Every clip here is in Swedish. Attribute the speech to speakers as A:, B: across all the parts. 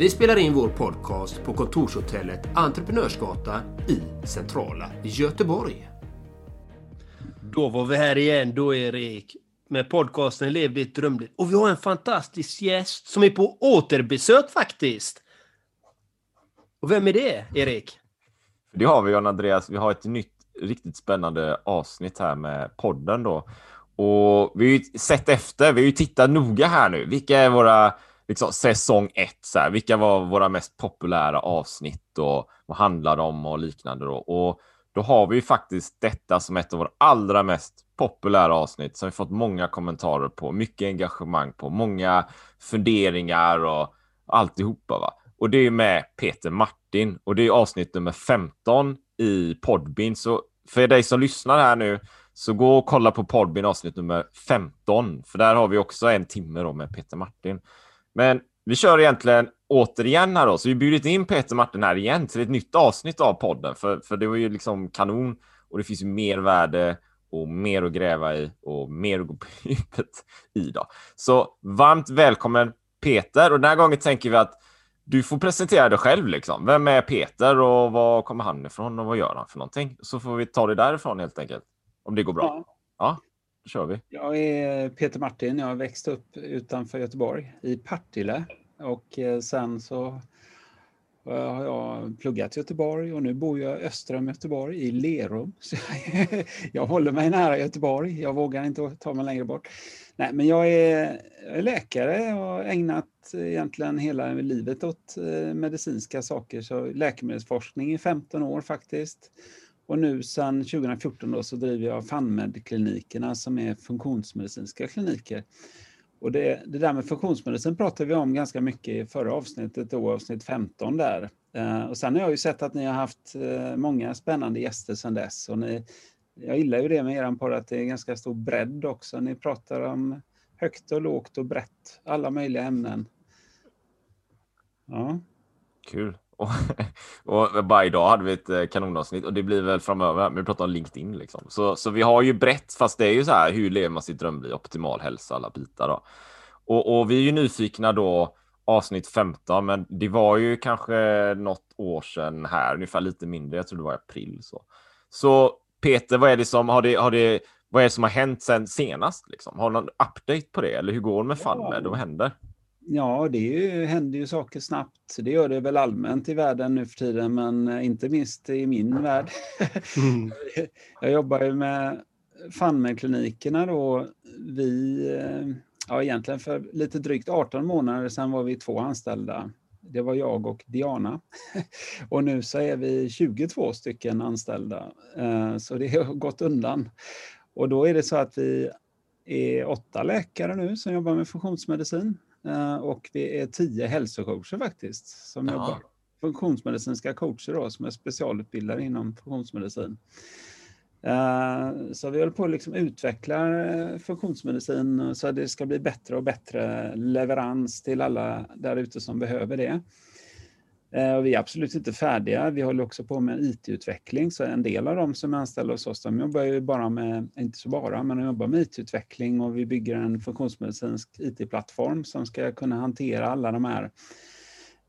A: Vi spelar in vår podcast på kontorshotellet Entreprenörsgatan i centrala Göteborg. Då var vi här igen då Erik med podcasten Lev ditt drömliv. Och vi har en fantastisk gäst som är på återbesök faktiskt. Och vem är det, Erik?
B: Det har vi, John Andreas. Vi har ett nytt riktigt spännande avsnitt här med podden då. Och vi har ju sett efter, vi har ju tittat noga här nu. Vilka är våra liksom, säsong ett? Så här, vilka var våra mest populära avsnitt och vad handlar de om och liknande då? Och då har vi ju faktiskt detta som ett av våra allra mest populära avsnitt som vi fått många kommentarer på, mycket engagemang på, många funderingar och alltihopa. Va? Och det är med Peter Martin och det är avsnitt nummer 15 i Podbin. Så för dig som lyssnar här nu så gå och kolla på Podbin avsnitt nummer 15, för där har vi också en timme då med Peter Martin. Men vi kör egentligen återigen här då, så vi bjudit in Peter Martin här igen till ett nytt avsnitt av podden, för, för det var ju liksom kanon och det finns ju mer värde och mer att gräva i och mer att gå på djupet i då. Så varmt välkommen Peter och den här gången tänker vi att du får presentera dig själv liksom. Vem är Peter och var kommer han ifrån och vad gör han för någonting? Så får vi ta det därifrån helt enkelt. Om det går bra. Ja, kör vi.
C: Jag är Peter Martin. Jag har växt upp utanför Göteborg i Partille och eh, sen så eh, har jag pluggat i Göteborg och nu bor jag öster om Göteborg i Lerum. Så jag håller mig nära Göteborg. Jag vågar inte ta mig längre bort. Nej, men jag är läkare och har ägnat egentligen hela livet åt eh, medicinska saker. Så läkemedelsforskning i 15 år faktiskt. Och nu sedan 2014 då så driver jag FANMED-klinikerna som är funktionsmedicinska kliniker. Och det, det, där med funktionsmedicin pratade vi om ganska mycket i förra avsnittet, då, avsnitt 15 där. Eh, och sen har jag ju sett att ni har haft eh, många spännande gäster sedan dess. Och ni, jag gillar ju det med er podd att det är ganska stor bredd också. Ni pratar om högt och lågt och brett, alla möjliga ämnen.
B: Ja. Kul. Och, och bara idag hade vi ett eh, kanonavsnitt och det blir väl framöver. Men vi pratar om LinkedIn liksom. Så, så vi har ju brett, fast det är ju så här. Hur lever man sitt drömliv? Optimal hälsa, alla bitar då. Och, och vi är ju nyfikna då avsnitt 15, men det var ju kanske något år sedan här, ungefär lite mindre. Jag tror det var april så. Så Peter, vad är det som har det? Har det vad är det som har hänt sen senast? Liksom? Har du någon update på det? Eller hur går det med FANMED? Vad händer?
C: Ja, det ju, händer ju saker snabbt. Det gör det väl allmänt i världen nu för tiden, men inte minst i min värld. Mm. Jag jobbar ju med FANMED-klinikerna då. Vi, ja egentligen för lite drygt 18 månader sedan var vi två anställda. Det var jag och Diana. Och nu så är vi 22 stycken anställda. Eh, så det har gått undan. Och då är det så att vi är åtta läkare nu som jobbar med funktionsmedicin. Eh, och vi är tio hälsocoacher faktiskt som ja. jobbar. Funktionsmedicinska coacher då, som är specialutbildade inom funktionsmedicin. Eh, så vi håller på att liksom utveckla eh, funktionsmedicin så att det ska bli bättre och bättre leverans till alla där ute som behöver det. Eh, och vi är absolut inte färdiga. Vi håller också på med IT-utveckling, så en del av dem som är anställda hos oss, de jobbar ju bara med, inte så bara, men de jobbar med IT-utveckling och vi bygger en funktionsmedicinsk IT-plattform som ska kunna hantera alla de här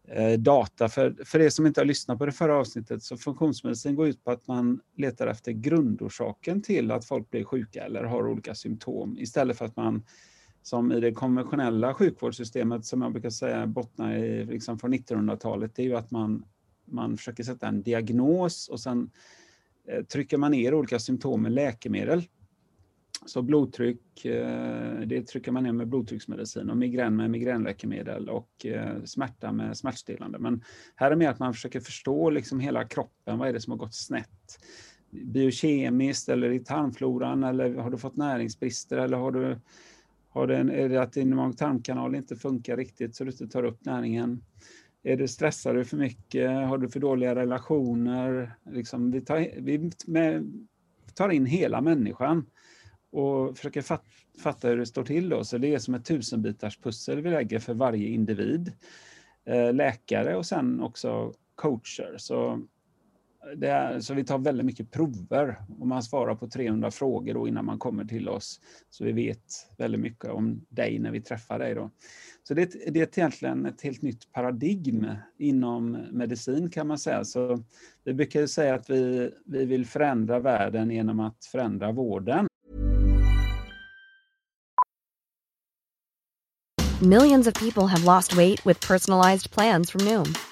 C: eh, data. För, för er som inte har lyssnat på det förra avsnittet, så funktionsmedicin går ut på att man letar efter grundorsaken till att folk blir sjuka eller har olika symptom, istället för att man som i det konventionella sjukvårdssystemet som jag brukar säga bottnar i liksom från 1900-talet, det är ju att man, man försöker sätta en diagnos och sen eh, trycker man ner olika symptom med läkemedel. Så blodtryck, eh, det trycker man ner med blodtrycksmedicin och migrän med migränläkemedel och eh, smärta med smärtstillande. Men här är mer att man försöker förstå liksom hela kroppen, vad är det som har gått snett? Biokemiskt eller i tarmfloran eller har du fått näringsbrister eller har du har det en, är det att din mag-tarmkanal inte funkar riktigt så du inte tar upp näringen? är du stressar du för mycket? Har du för dåliga relationer? Liksom, vi, tar, vi med, tar in hela människan och försöker fat, fatta hur det står till. Då. Så det är som ett tusenbitars pussel vi lägger för varje individ. Eh, läkare och sen också coacher. Så, är, så vi tar väldigt mycket prover och man svarar på 300 frågor då innan man kommer till oss. Så vi vet väldigt mycket om dig när vi träffar dig. Då. Så det, det är egentligen ett helt nytt paradigm inom medicin kan man säga. Så vi brukar säga att vi, vi vill förändra världen genom att förändra vården.
D: Millions of people have lost weight with personalized plans from Noom.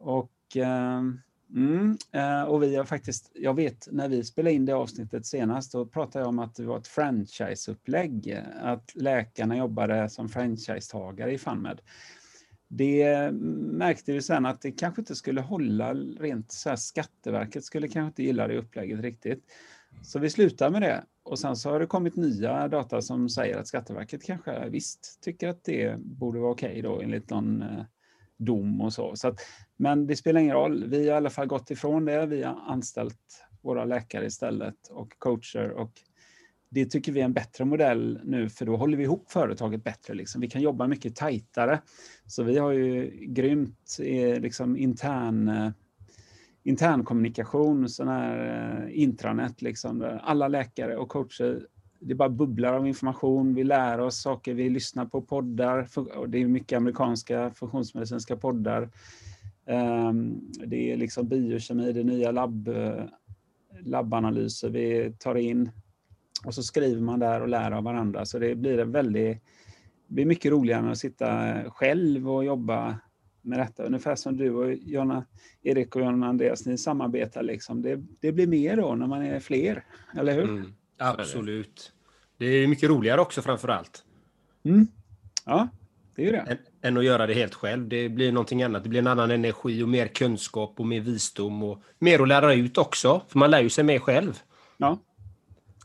C: Och, eh, mm, eh, och vi har faktiskt, jag vet när vi spelade in det avsnittet senast, då pratade jag om att det var ett franchiseupplägg, eh, att läkarna jobbade som franchisetagare i FunMed. Det mm, märkte vi sen att det kanske inte skulle hålla rent så här, Skatteverket skulle kanske inte gilla det upplägget riktigt. Så vi slutar med det. Och sen så har det kommit nya data som säger att Skatteverket kanske visst tycker att det borde vara okej okay då enligt någon eh, dom och så. så att, men det spelar ingen roll. Vi har i alla fall gått ifrån det. Vi har anställt våra läkare istället och coacher och det tycker vi är en bättre modell nu för då håller vi ihop företaget bättre. Liksom. Vi kan jobba mycket tajtare. Så vi har ju grymt eh, liksom, intern eh, internkommunikation, sån här eh, intranät, liksom, alla läkare och coacher, det bara bubblar av information, vi lär oss saker, vi lyssnar på poddar, det är mycket amerikanska funktionsmedicinska poddar. Ehm, det är liksom biokemi, det är nya labb, eh, labbanalyser vi tar in och så skriver man där och lär av varandra, så det blir en väldigt det blir mycket roligare än att sitta själv och jobba med detta. Ungefär som du och Jonna, Erik och Jonna Andreas, ni samarbetar liksom. Det, det blir mer då när man är fler, eller hur? Mm,
A: absolut. Det är mycket roligare också framför allt.
C: Mm. Ja, det är ju det.
A: Än, än, att göra det helt själv. Det blir någonting annat. Det blir en annan energi och mer kunskap och mer visdom och mer att lära ut också. För man lär ju sig mer själv.
C: Ja.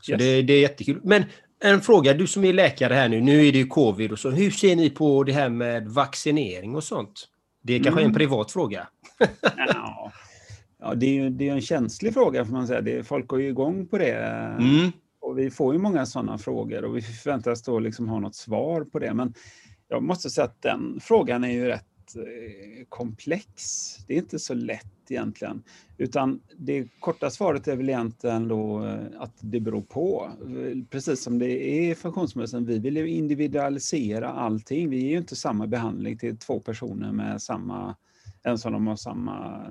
A: Så yes. det, det är jättekul. Men en fråga, du som är läkare här nu, nu är det ju covid och så. Hur ser ni på det här med vaccinering och sånt? Det är kanske mm. en privat fråga.
C: ja. ja, det är ju det är en känslig fråga får man säga. Det, folk går ju igång på det.
A: Mm.
C: Och vi får ju många sådana frågor och vi förväntas då liksom ha något svar på det. Men jag måste säga att den frågan är ju rätt eh, komplex. Det är inte så lätt egentligen. Utan det korta svaret är väl egentligen då eh, att det beror på. Eh, precis som det är i funktionsmedicin, vi vill ju individualisera allting. Vi ger ju inte samma behandling till två personer med samma, ens om de har samma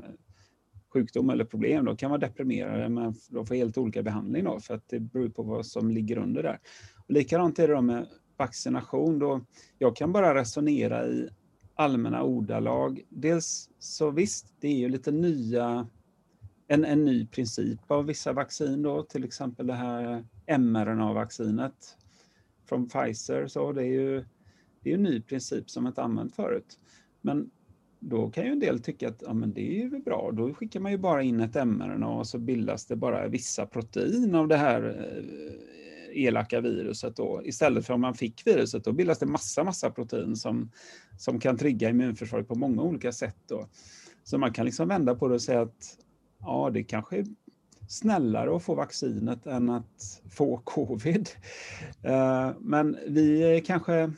C: sjukdom eller problem. Då kan vara deprimerade men de får helt olika behandling då, för att det beror på vad som ligger under där. Och likadant är det då med vaccination. Då jag kan bara resonera i allmänna ordalag. Dels så visst, det är ju lite nya, en, en ny princip av vissa vaccin då, till exempel det här mRNA-vaccinet från Pfizer. Så det är ju Det är en ny princip som inte använt förut. Men då kan ju en del tycka att ja, men det är ju bra, då skickar man ju bara in ett mRNA och så bildas det bara vissa protein av det här eh, elaka viruset då. Istället för om man fick viruset, då bildas det massa, massa protein som, som kan trigga immunförsvaret på många olika sätt. Då. Så man kan liksom vända på det och säga att ja, det kanske är snällare att få vaccinet än att få covid. Eh, men vi är kanske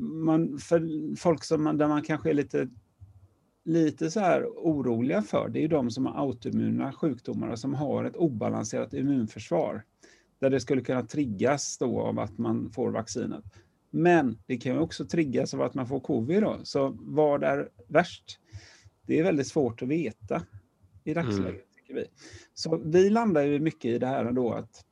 C: man, för folk som, där man kanske är lite, lite så här oroliga för, det är de som har autoimmuna sjukdomar och som har ett obalanserat immunförsvar. Där det skulle kunna triggas då av att man får vaccinet. Men det kan ju också triggas av att man får covid då. Så vad är värst? Det är väldigt svårt att veta i dagsläget, mm. tycker vi. Så vi landar ju mycket i det här då att,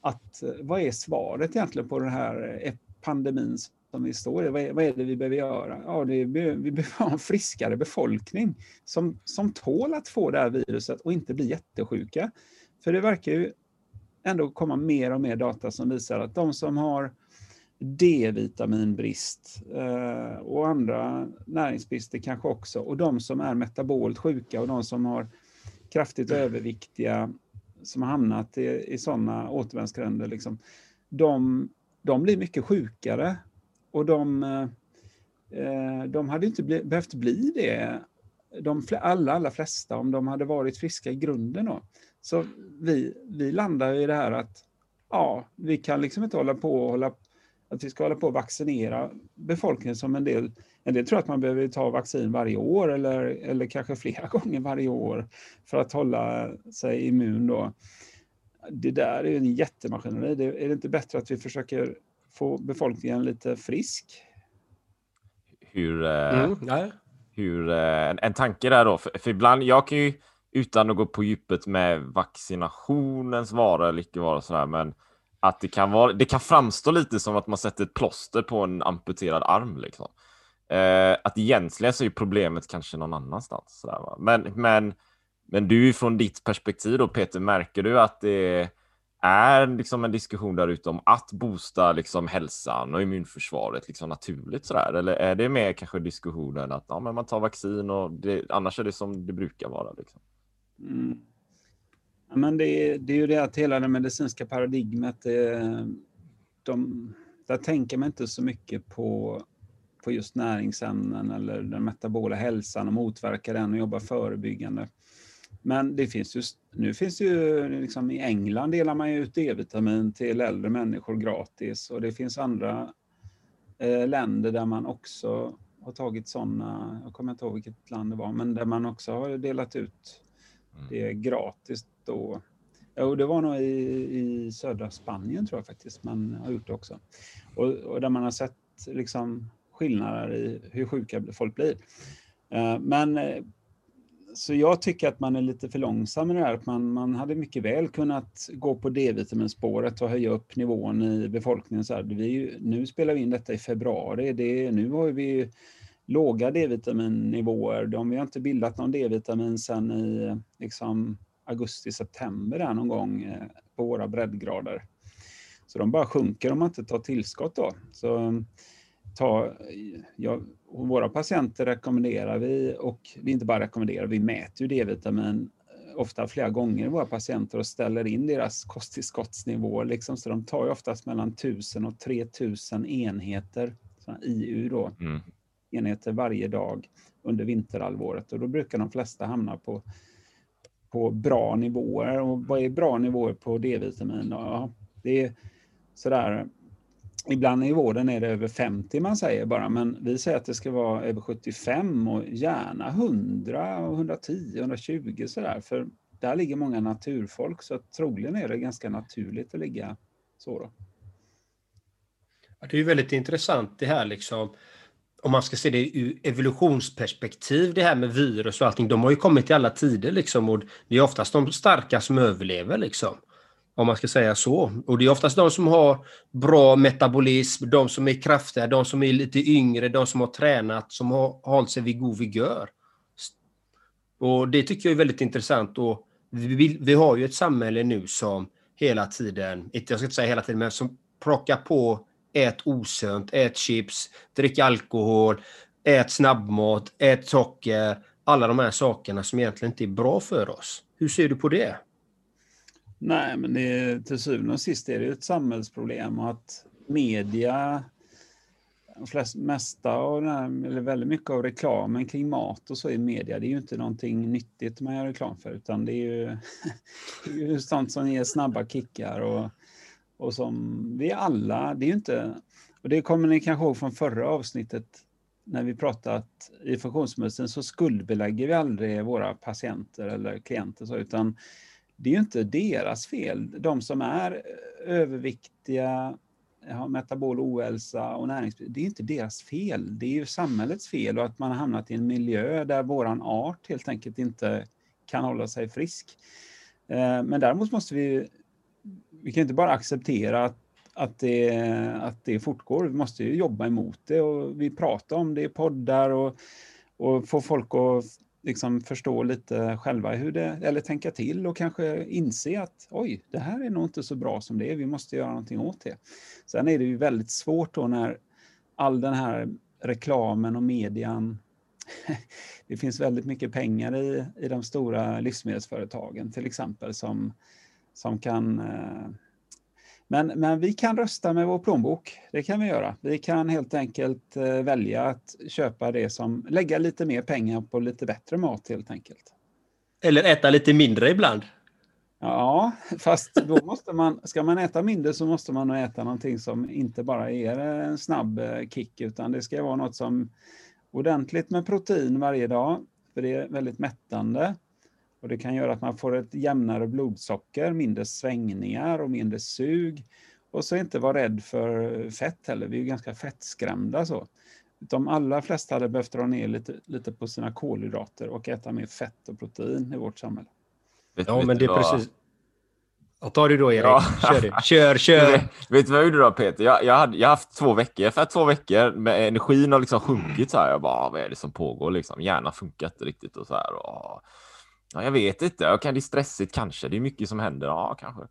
C: att vad är svaret egentligen på den här pandemin som vi står i. Vad är, vad är det vi behöver göra? Ja, det är, vi behöver ha en friskare befolkning som, som tål att få det här viruset och inte bli jättesjuka. För det verkar ju ändå komma mer och mer data som visar att de som har D-vitaminbrist eh, och andra näringsbrister kanske också, och de som är metabolt sjuka och de som har kraftigt överviktiga, som har hamnat i, i sådana återvändsgränder, liksom, de, de blir mycket sjukare. Och de, eh, de hade inte behövt bli det, de alla, allra flesta, om de hade varit friska i grunden. Då. Så vi, vi landar i det här att ja, vi kan liksom inte hålla på och hålla att vi ska hålla på och vaccinera befolkningen som en del. En del tror att man behöver ta vaccin varje år eller, eller kanske flera gånger varje år för att hålla sig immun. Då. Det där är en jättemaskineri. Det, är det inte bättre att vi försöker få befolkningen lite frisk.
B: Hur, eh, mm, hur eh, en, en, tanke där då, för, för, ibland, jag kan ju utan att gå på djupet med vaccinationens vara eller icke vara sådär, men att det kan vara, det kan framstå lite som att man sätter ett plåster på en amputerad arm liksom. Eh, att egentligen så är problemet kanske någon annanstans. Sådär, men, men, men du från ditt perspektiv då Peter, märker du att det är liksom en diskussion där ute om att boosta liksom hälsan och immunförsvaret liksom naturligt sådär? Eller är det mer kanske diskussionen att ja, men man tar vaccin och det, annars är det som det brukar vara? Liksom?
C: Mm. Ja, men det, är, det är ju det att hela det medicinska paradigmet, det, de, där tänker man inte så mycket på, på just näringsämnen eller den metabola hälsan och motverkar den och jobbar förebyggande. Men det finns ju, nu finns ju, liksom i England delar man ju ut D-vitamin till äldre människor gratis och det finns andra eh, länder där man också har tagit sådana, jag kommer inte ihåg vilket land det var, men där man också har delat ut mm. det gratis då. Jo, det var nog i, i södra Spanien tror jag faktiskt man har gjort det också. Och, och där man har sett liksom skillnader i hur sjuka folk blir. Eh, men eh, så jag tycker att man är lite för långsam i det här. Man, man hade mycket väl kunnat gå på D-vitaminspåret och höja upp nivån i befolkningen. Så här, vi, nu spelar vi in detta i februari. Det, nu har vi låga D-vitaminnivåer. De, vi har inte bildat någon D-vitamin sedan i liksom, augusti-september där någon gång eh, på våra breddgrader. Så de bara sjunker om man inte tar tillskott då. Så ta, ja, våra patienter rekommenderar vi, och vi inte bara rekommenderar, vi mäter ju D-vitamin eh, ofta flera gånger våra patienter och ställer in deras kosttillskottsnivå. Liksom, så de tar ju oftast mellan 1000 och 3000 enheter, IU då, mm. enheter varje dag under vinterhalvåret. Och då brukar de flesta hamna på, på bra nivåer. Och vad är bra nivåer på D-vitamin? Ja, det är sådär Ibland i vården är det över 50 man säger bara, men vi säger att det ska vara över 75 och gärna 100, 110, 120 sådär. För där ligger många naturfolk, så troligen är det ganska naturligt att ligga så. Då.
A: det är ju väldigt intressant det här liksom, om man ska se det ur evolutionsperspektiv, det här med virus och allting, de har ju kommit i alla tider liksom och det är oftast de starka som överlever liksom. Om man ska säga så. Och det är oftast de som har bra metabolism, de som är kraftiga, de som är lite yngre, de som har tränat, som har hållit sig vid god vigör. Och det tycker jag är väldigt intressant. Och vi, vi har ju ett samhälle nu som hela tiden, inte jag ska inte säga hela tiden, men som plockar på ät osunt, ät chips, drick alkohol, ät snabbmat, ät socker. Alla de här sakerna som egentligen inte är bra för oss. Hur ser du på det?
C: Nej, men det, till syvende och sist är det ett samhällsproblem och att media, flest, mesta av här, eller väldigt mycket av reklamen kring mat och så i media, det är ju inte någonting nyttigt man gör reklam för, utan det är ju, det är ju sånt som ger snabba kickar och, och som vi alla, det är ju inte, och det kommer ni kanske ihåg från förra avsnittet när vi pratat i funktionsmedicin så skuldbelägger vi aldrig våra patienter eller klienter så, utan det är ju inte deras fel. De som är eh, överviktiga, har metabol ohälsa och näringsbrist, det är inte deras fel. Det är ju samhällets fel och att man har hamnat i en miljö där våran art helt enkelt inte kan hålla sig frisk. Eh, men däremot måste vi, vi kan inte bara acceptera att, att, det, att det fortgår. Vi måste ju jobba emot det och vi pratar om det i poddar och, och få folk att liksom förstå lite själva hur det, eller tänka till och kanske inse att oj, det här är nog inte så bra som det är, vi måste göra någonting åt det. Sen är det ju väldigt svårt då när all den här reklamen och median det finns väldigt mycket pengar i, i de stora livsmedelsföretagen till exempel som, som kan eh, men, men vi kan rösta med vår plånbok. Det kan vi göra. Vi kan helt enkelt eh, välja att köpa det som, lägga lite mer pengar på lite bättre mat helt enkelt.
A: Eller äta lite mindre ibland.
C: Ja, fast då måste man, ska man äta mindre så måste man nog äta någonting som inte bara ger en snabb eh, kick, utan det ska vara något som ordentligt med protein varje dag, för det är väldigt mättande. Och det kan göra att man får ett jämnare blodsocker, mindre svängningar och mindre sug. Och så inte vara rädd för fett heller, vi är ju ganska fettskrämda så. De allra flesta hade behövt dra ner lite, lite på sina kolhydrater och äta mer fett och protein i vårt samhälle.
A: Ja, men det är precis. Ja, ta det då Erik. Ja. Kör, det. kör, kör.
B: Vet, vet du vad jag gjorde då Peter? Jag, jag, hade, jag har haft två veckor, för två veckor med energin har liksom sjunkit så här. Jag bara, ah, vad är det som pågår liksom? Hjärnan funkar inte riktigt och så här. Och, Ja, jag vet inte. Jag kan det är stressigt kanske. Det är mycket som händer. Ja, kanske.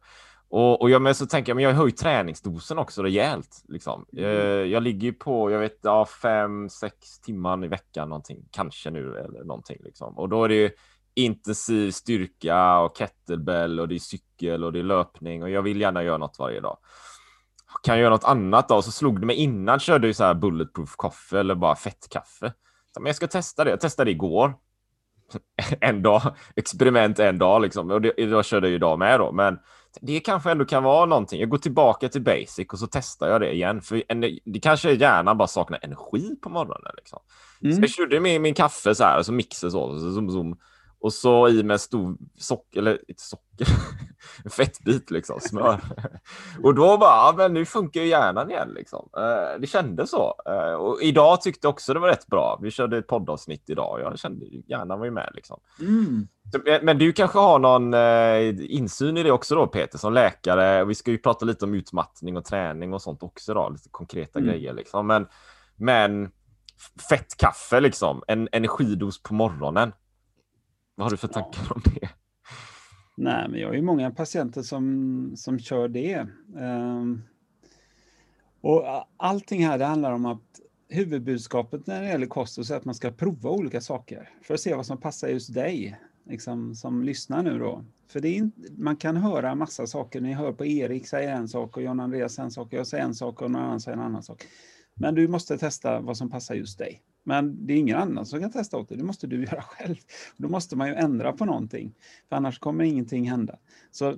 B: Och, och jag, men så tänker jag, men jag har höjt träningsdosen också rejält. Liksom. Mm. Jag, jag ligger på, jag vet, ja, fem, sex timmar i veckan någonting. Kanske nu eller någonting liksom. Och då är det intensiv styrka och kettlebell och det är cykel och det är löpning och jag vill gärna göra något varje dag. Kan jag göra något annat då? Så slog det mig innan körde jag så här bulletproof kaffe eller bara fettkaffe. Men jag ska testa det. Jag testade det igår en dag, experiment en dag liksom. Och det, jag körde jag idag med då, men det kanske ändå kan vara någonting. Jag går tillbaka till basic och så testar jag det igen. För en, det kanske är hjärnan bara saknar energi på morgonen. Liksom. Mm. Så jag körde med min kaffe så här, så mixer så, så zoom, zoom, och så i med stor socker, eller inte socker, fettbit liksom, smör. och då bara, ja, men nu funkar ju hjärnan igen liksom. Eh, det kändes så. Eh, och idag tyckte jag också det var rätt bra. Vi körde ett poddavsnitt idag och jag kände hjärnan var ju med liksom. Mm. Eh, men du kanske har någon insyn i det också då Peter som läkare. Vi ska ju prata lite om utmattning och träning och sånt också då, lite konkreta mm. grejer liksom. Men, men fett kaffe liksom, en energidos på morgonen. Vad har du för tankar ja. om det?
C: Nej, men jag har ju många patienter som, som kör det. Um, och allting här det handlar om att huvudbudskapet när det gäller kost är att man ska prova olika saker för att se vad som passar just dig liksom, som lyssnar nu då. För det är, man kan höra massa saker. Ni hör på Erik säger en sak och John Andreas en sak och jag säger en sak och någon annan säger en annan sak. Men du måste testa vad som passar just dig. Men det är ingen annan som kan testa åt dig, det måste du göra själv. Då måste man ju ändra på någonting, för annars kommer ingenting hända. Så eh,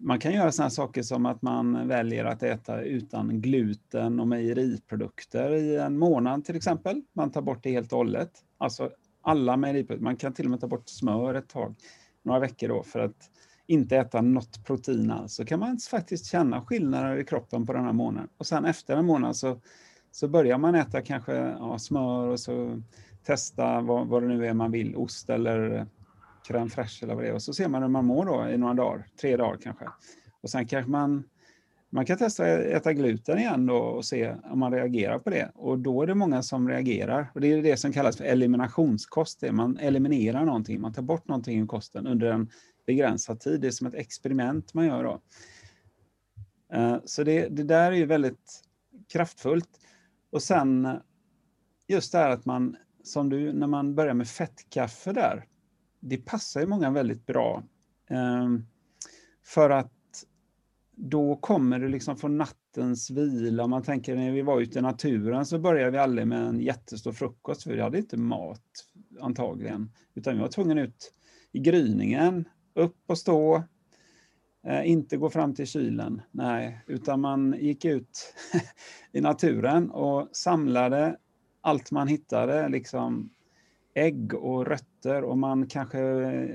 C: man kan göra sådana saker som att man väljer att äta utan gluten och mejeriprodukter i en månad till exempel. Man tar bort det helt och hållet. Alltså alla mejeriprodukter. Man kan till och med ta bort smör ett tag, några veckor då, för att inte äta något protein alls. Så kan man faktiskt känna skillnader i kroppen på den här månaden. Och sen efter en månad så så börjar man äta kanske ja, smör och så testa vad, vad det nu är man vill, ost eller crème fraîche eller vad det är. Och så ser man hur man mår då i några dagar, tre dagar kanske. Och sen kanske man, man kan testa att äta gluten igen då och se om man reagerar på det. Och då är det många som reagerar. Och det är det som kallas för eliminationskost. Det man eliminerar någonting, man tar bort någonting ur kosten under en begränsad tid. Det är som ett experiment man gör då. Eh, så det, det där är ju väldigt kraftfullt. Och sen just det här att man, som du, när man börjar med fettkaffe där, det passar ju många väldigt bra. Ehm, för att då kommer du liksom från nattens vila. Man tänker när vi var ute i naturen så började vi aldrig med en jättestor frukost, för vi hade inte mat antagligen. Utan vi var tvungna ut i gryningen, upp och stå, Eh, inte gå fram till kylen, nej, utan man gick ut i naturen och samlade allt man hittade, liksom ägg och rötter och man kanske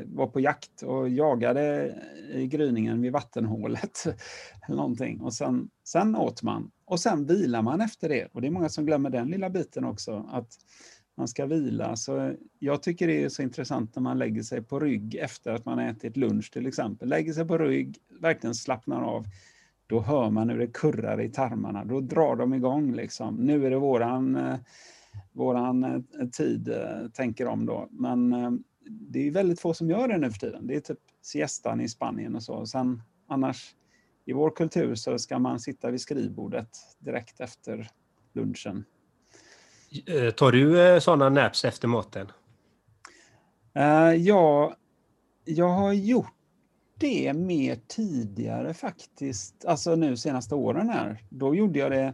C: var på jakt och jagade i gryningen vid vattenhålet. eller någonting. Och sen, sen åt man och sen vilar man efter det. Och det är många som glömmer den lilla biten också, att man ska vila. Så jag tycker det är så intressant när man lägger sig på rygg efter att man ätit lunch till exempel. Lägger sig på rygg, verkligen slappnar av. Då hör man hur det kurrar i tarmarna. Då drar de igång liksom. Nu är det våran eh, våran eh, tid, eh, tänker de då. Men det är väldigt få som gör det nu för tiden. Det är typ siestan i Spanien och så. Sen annars, i vår kultur så ska man sitta vid skrivbordet direkt efter lunchen.
A: Eh, tar du eh, sådana naps efter maten?
C: Eh, ja, jag har gjort det mer tidigare faktiskt. Alltså nu senaste åren här. Då gjorde jag det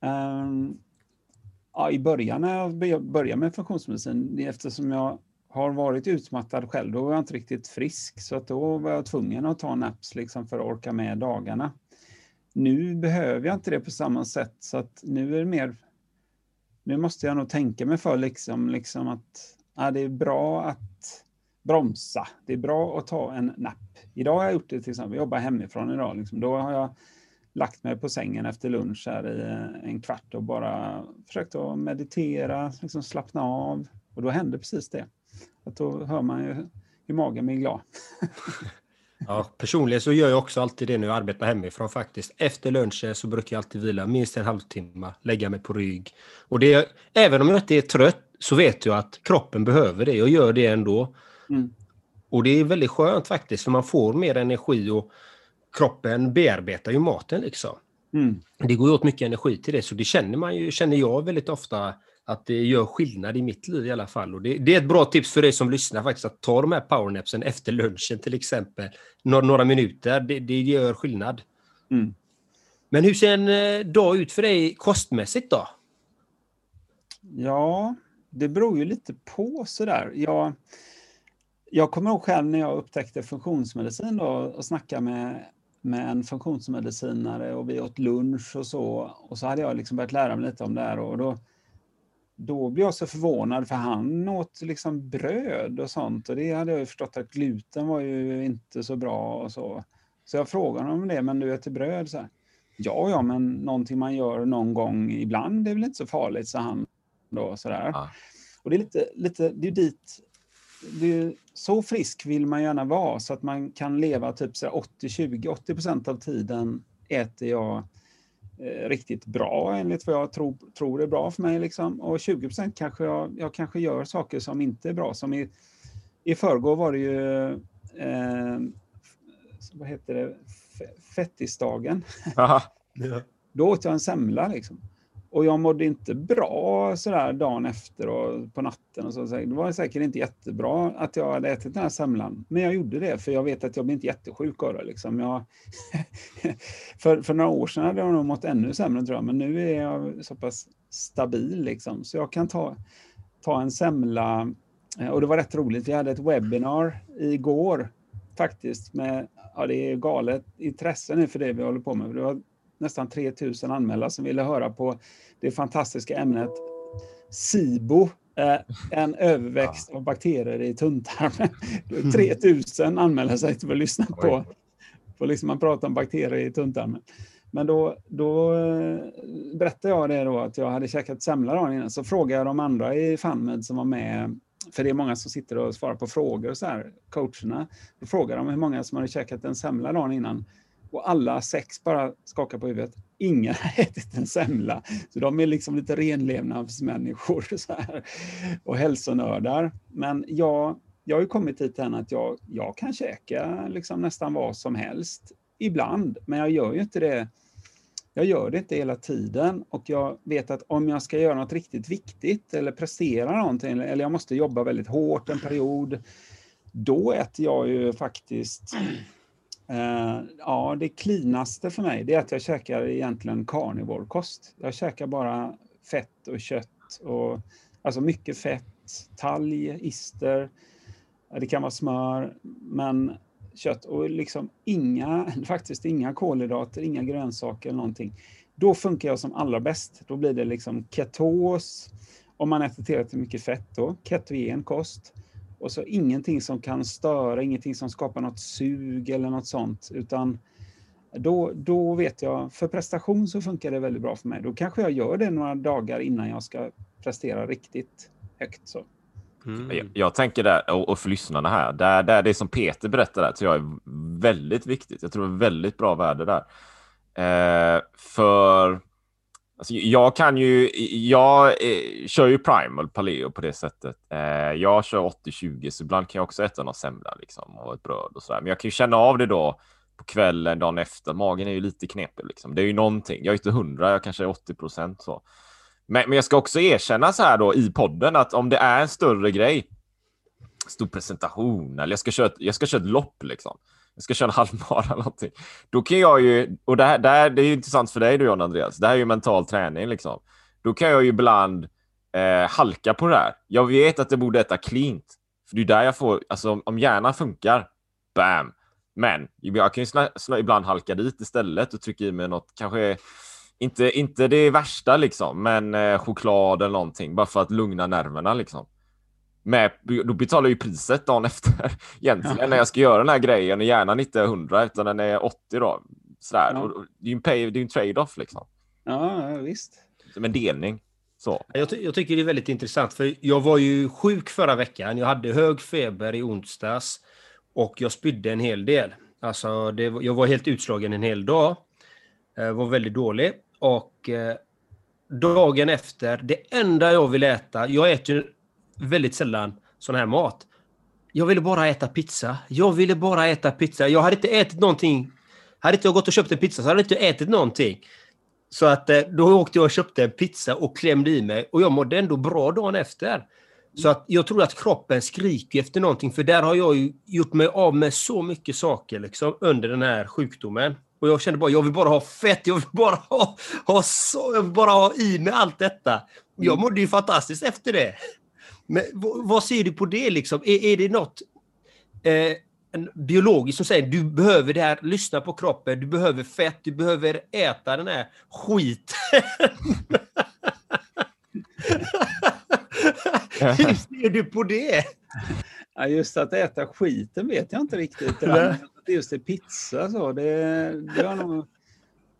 C: um, ja, i början när jag började med funktionsmedicin, eftersom jag har varit utmattad själv, då var jag inte riktigt frisk, så att då var jag tvungen att ta naps liksom för att orka med dagarna. Nu behöver jag inte det på samma sätt, så att nu är det mer... Nu måste jag nog tänka mig för liksom, liksom att ja, det är bra att bromsa. Det är bra att ta en napp. Idag har jag gjort det till exempel, jag jobbar hemifrån idag, liksom, då har jag lagt mig på sängen efter lunch här i eh, en kvart och bara försökt att meditera, liksom slappna av. Och då hände precis det. Att då hör man ju hur magen blir glad.
A: Ja, personligen så gör jag också alltid det när jag arbetar hemifrån faktiskt. Efter lunchen så brukar jag alltid vila minst en halvtimme, lägga mig på rygg. Och det, även om jag inte är trött så vet jag att kroppen behöver det. Jag gör det ändå. Mm. Och det är väldigt skönt faktiskt, för man får mer energi och kroppen bearbetar ju maten liksom. Mm. Det går ju åt mycket energi till det, så det känner man ju, känner jag väldigt ofta att det gör skillnad i mitt liv i alla fall. Och det, det, är ett bra tips för dig som lyssnar faktiskt, att ta de här powernapsen efter lunchen till exempel. Några, några minuter, det, det, gör skillnad. Mm. Men hur ser en eh, dag ut för dig kostmässigt då?
C: Ja, det beror ju lite på sådär. Jag, jag kommer ihåg själv när jag upptäckte funktionsmedicin då, och snackade med med en funktionsmedicinare och vi åt lunch och så. Och så hade jag liksom börjat lära mig lite om det här och då, då blev jag så förvånad för han åt liksom bröd och sånt och det hade jag ju förstått att gluten var ju inte så bra och så. Så jag frågade honom om det, men du äter bröd? Så här, ja, ja, men någonting man gör någon gång ibland det är väl inte så farligt, sa han då sådär. Ja. Och det är lite, lite det är dit det, så frisk vill man gärna vara så att man kan leva typ 80-20, 80 procent av tiden äter jag riktigt bra enligt vad jag tror, tror är bra för mig. Liksom. Och 20 procent kanske jag, jag kanske gör saker som inte är bra. Som i, i förrgår var det ju, eh, vad heter det, fettisdagen. Då åt jag en semla liksom. Och jag mådde inte bra sådär dagen efter och på natten. Och så. Det var säkert inte jättebra att jag hade ätit den här semlan. Men jag gjorde det, för jag vet att jag blir inte jättesjuk av det. Liksom. Jag, för, för några år sedan hade jag nog mått ännu sämre, tror jag. Men nu är jag så pass stabil, liksom. så jag kan ta, ta en semla. Eh, och det var rätt roligt. Vi hade ett webbinar igår faktiskt. Med, ja, det är galet intresse nu för det vi håller på med. Det var nästan 3000 anmälda som ville höra på det fantastiska ämnet SIBO, eh, en överväxt av bakterier i tunntarmen. 3000 anmälde sig till att lyssna på, på liksom man pratar om bakterier i tunntarmen. Men då, då eh, berättade jag det då att jag hade käkat semla dagen innan, så frågade jag de andra i FunMed som var med, för det är många som sitter och svarar på frågor och så här, coacherna. Då frågade de hur många som hade käkat en semla dagen innan. Och alla sex bara skakar på huvudet. Ingen har ätit en semla. Så de är liksom lite renlevnadsmänniskor så här, och hälsonördar. Men jag, jag har ju kommit dit än att jag, jag kan käka liksom nästan vad som helst ibland, men jag gör ju inte det. jag gör det inte hela tiden och jag vet att om jag ska göra något riktigt viktigt eller prestera någonting eller jag måste jobba väldigt hårt en period, då äter jag ju faktiskt eh, Ja, det klinaste för mig det är att jag käkar egentligen karnivorkost. Jag käkar bara fett och kött och alltså mycket fett, talg, ister. Det kan vara smör, men kött och liksom inga, faktiskt inga kolhydrater, inga grönsaker eller någonting. Då funkar jag som allra bäst. Då blir det liksom ketos, om man äter tillräckligt mycket fett då, ketogen kost. Och så ingenting som kan störa, ingenting som skapar något sug eller något sånt, utan då, då vet jag, för prestation så funkar det väldigt bra för mig. Då kanske jag gör det några dagar innan jag ska prestera riktigt högt. Så.
B: Mm. Jag, jag, tänker där, och, och för lyssnarna här, där, där det som Peter berättar där, tror jag är väldigt viktigt. Jag tror det är väldigt bra värde där. Eh, för alltså, jag kan ju, jag eh, kör ju primal paleo på det sättet. Eh, jag kör 80-20, så ibland kan jag också äta någon semla liksom, och ett bröd och sådär. Men jag kan ju känna av det då på kvällen, dagen efter. Magen är ju lite knepig liksom. Det är ju någonting. Jag är inte hundra, jag kanske är 80 procent så. Men, men jag ska också erkänna så här då i podden att om det är en större grej, stor presentation eller jag ska köra ett, jag ska köra ett lopp liksom. Jag ska köra en halvmara eller någonting. Då kan jag ju, och det här, det, här, det är ju intressant för dig då John Andreas, det här är ju mental träning liksom. Då kan jag ju ibland eh, halka på det här. Jag vet att jag borde äta cleant. För det är där jag får, alltså om hjärnan funkar, bam. Men jag kan ju snä, snä, ibland halka dit istället och trycka i mig något, kanske inte, inte det värsta liksom, men eh, choklad eller någonting bara för att lugna nerverna liksom. Med, då betalar jag ju priset dagen efter egentligen ja. när jag ska göra den här grejen och hjärnan inte är 100 utan den är 80 då. Sådär. Ja. Och det är ju en, pay, det är en trade-off liksom.
C: Ja, visst.
B: Som en delning. Så.
A: Jag, ty jag, tycker det är väldigt intressant för jag var ju sjuk förra veckan. Jag hade hög feber i onsdags och jag spydde en hel del. Alltså, det, jag var helt utslagen en hel dag. Jag eh, var väldigt dålig. Och eh, dagen efter, det enda jag vill äta, jag äter väldigt sällan sån här mat. Jag ville bara äta pizza. Jag ville bara äta pizza. Jag hade inte ätit någonting. Hade inte jag gått och köpt en pizza så hade jag inte ätit någonting. Så att eh, då åkte jag och köpte en pizza och klämde i mig och jag mådde ändå bra dagen efter. Så att jag tror att kroppen skriker efter någonting för där har jag ju gjort mig av med så mycket saker liksom under den här sjukdomen. Och jag kände bara, jag vill bara ha fett, jag vill bara ha, ha, så, jag vill bara ha i mig allt detta. Jag mådde ju fantastiskt efter det. Men vad ser du på det liksom? Är, är det något eh, en biologiskt som säger du behöver det här, lyssna på kroppen, du behöver fett, du behöver äta den här skiten. Hur ser du på det?
C: Ja, just att äta skiten vet jag inte riktigt. Just det, pizza så, det, det har nog...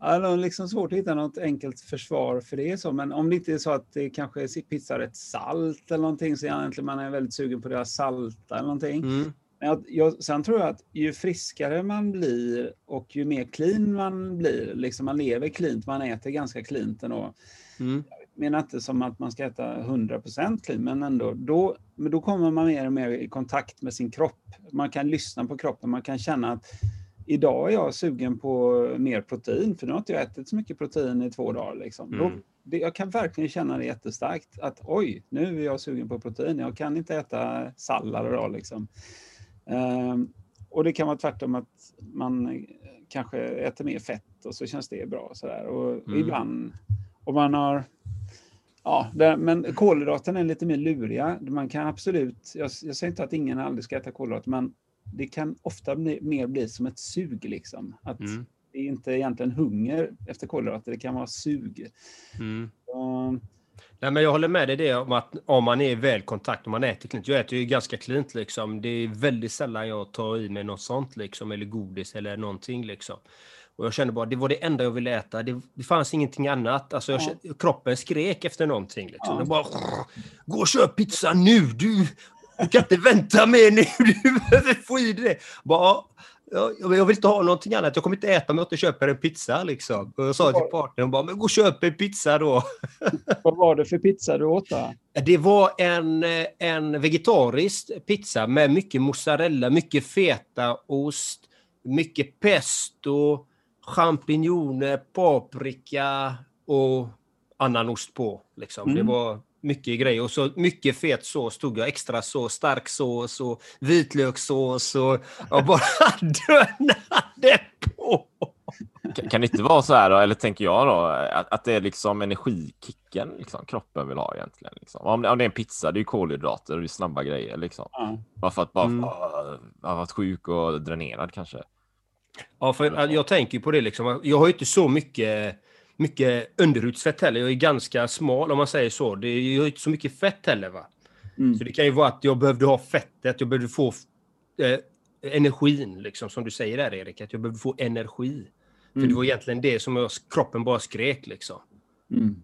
C: Det är liksom svårt att hitta något enkelt försvar för det. Så. Men om det inte är så att det kanske är pizza rätt salt eller någonting så egentligen man är väldigt sugen på det salta eller någonting. Mm. Men jag, jag, sen tror jag att ju friskare man blir och ju mer clean man blir, liksom man lever cleant, man äter ganska cleant ändå. Mm menar inte som att man ska äta 100% clean, men ändå. Då, men då kommer man mer och mer i kontakt med sin kropp. Man kan lyssna på kroppen, man kan känna att idag är jag sugen på mer protein, för nu har inte jag ätit så mycket protein i två dagar. Liksom. Mm. Då, det, jag kan verkligen känna det jättestarkt, att oj, nu är jag sugen på protein. Jag kan inte äta sallad idag. Liksom. Um, och det kan vara tvärtom att man kanske äter mer fett och så känns det bra. Så där. Och mm. ibland, om man har Ja, det, men kolhydraterna är lite mer luriga. Man kan absolut, jag, jag säger inte att ingen aldrig ska äta kolhydrater, men det kan ofta bli, mer bli som ett sug. Liksom. Att mm. Det är inte egentligen hunger efter kolhydrater, det kan vara sug. Mm.
A: Så, Nej, men jag håller med dig det om att om man är i väl kontakt, om man äter klint. Jag äter ju ganska klint liksom. Det är väldigt sällan jag tar i mig något sånt liksom, eller godis eller någonting liksom. Och jag kände bara, det var det enda jag ville äta. Det, det fanns ingenting annat. Alltså jag, ja. Kroppen skrek efter någonting. Liksom. Ja. bara, gå och köp pizza nu! Du, du kan inte vänta mer nu! Du behöver få i dig det! Bara, jag, jag vill inte ha någonting annat. Jag kommer inte äta om jag inte köper en pizza. Liksom. Och jag sa till partnern, bara, men gå och köp en pizza då.
C: Vad var det för pizza du åt då?
A: Det var en, en vegetarisk pizza med mycket mozzarella, mycket feta ost, mycket pesto, champinjoner, paprika och annan ost på. Liksom.
C: Mm.
A: Det var mycket grejer. Och så mycket fet sås tog jag. Extra sås, stark sås och vitlökssås. Och jag bara dönade på.
B: Kan, kan det inte vara så här då, eller tänker jag då, att, att det är liksom energikicken liksom, kroppen vill ha egentligen. Liksom. Om, om det är en pizza, det är ju kolhydrater och det är snabba grejer liksom.
C: Ja.
B: Bara för att bara
A: Mm.
B: mm. ha varit sjuk och dränerad kanske.
A: Ja, för jag tänker ju på det liksom. Jag har ju inte så mycket, mycket underhudsfett heller. Jag är ganska smal om man säger så. Det är, jag har inte så mycket fett heller. Va?
C: Mm.
A: Så det kan ju vara att jag behövde ha fettet. Jag behövde få eh, energin, liksom, som du säger där Erik. Att jag behövde få energi. För
C: Mm.
A: det var egentligen det som jag, kroppen bara skrek. Liksom.
C: Mm.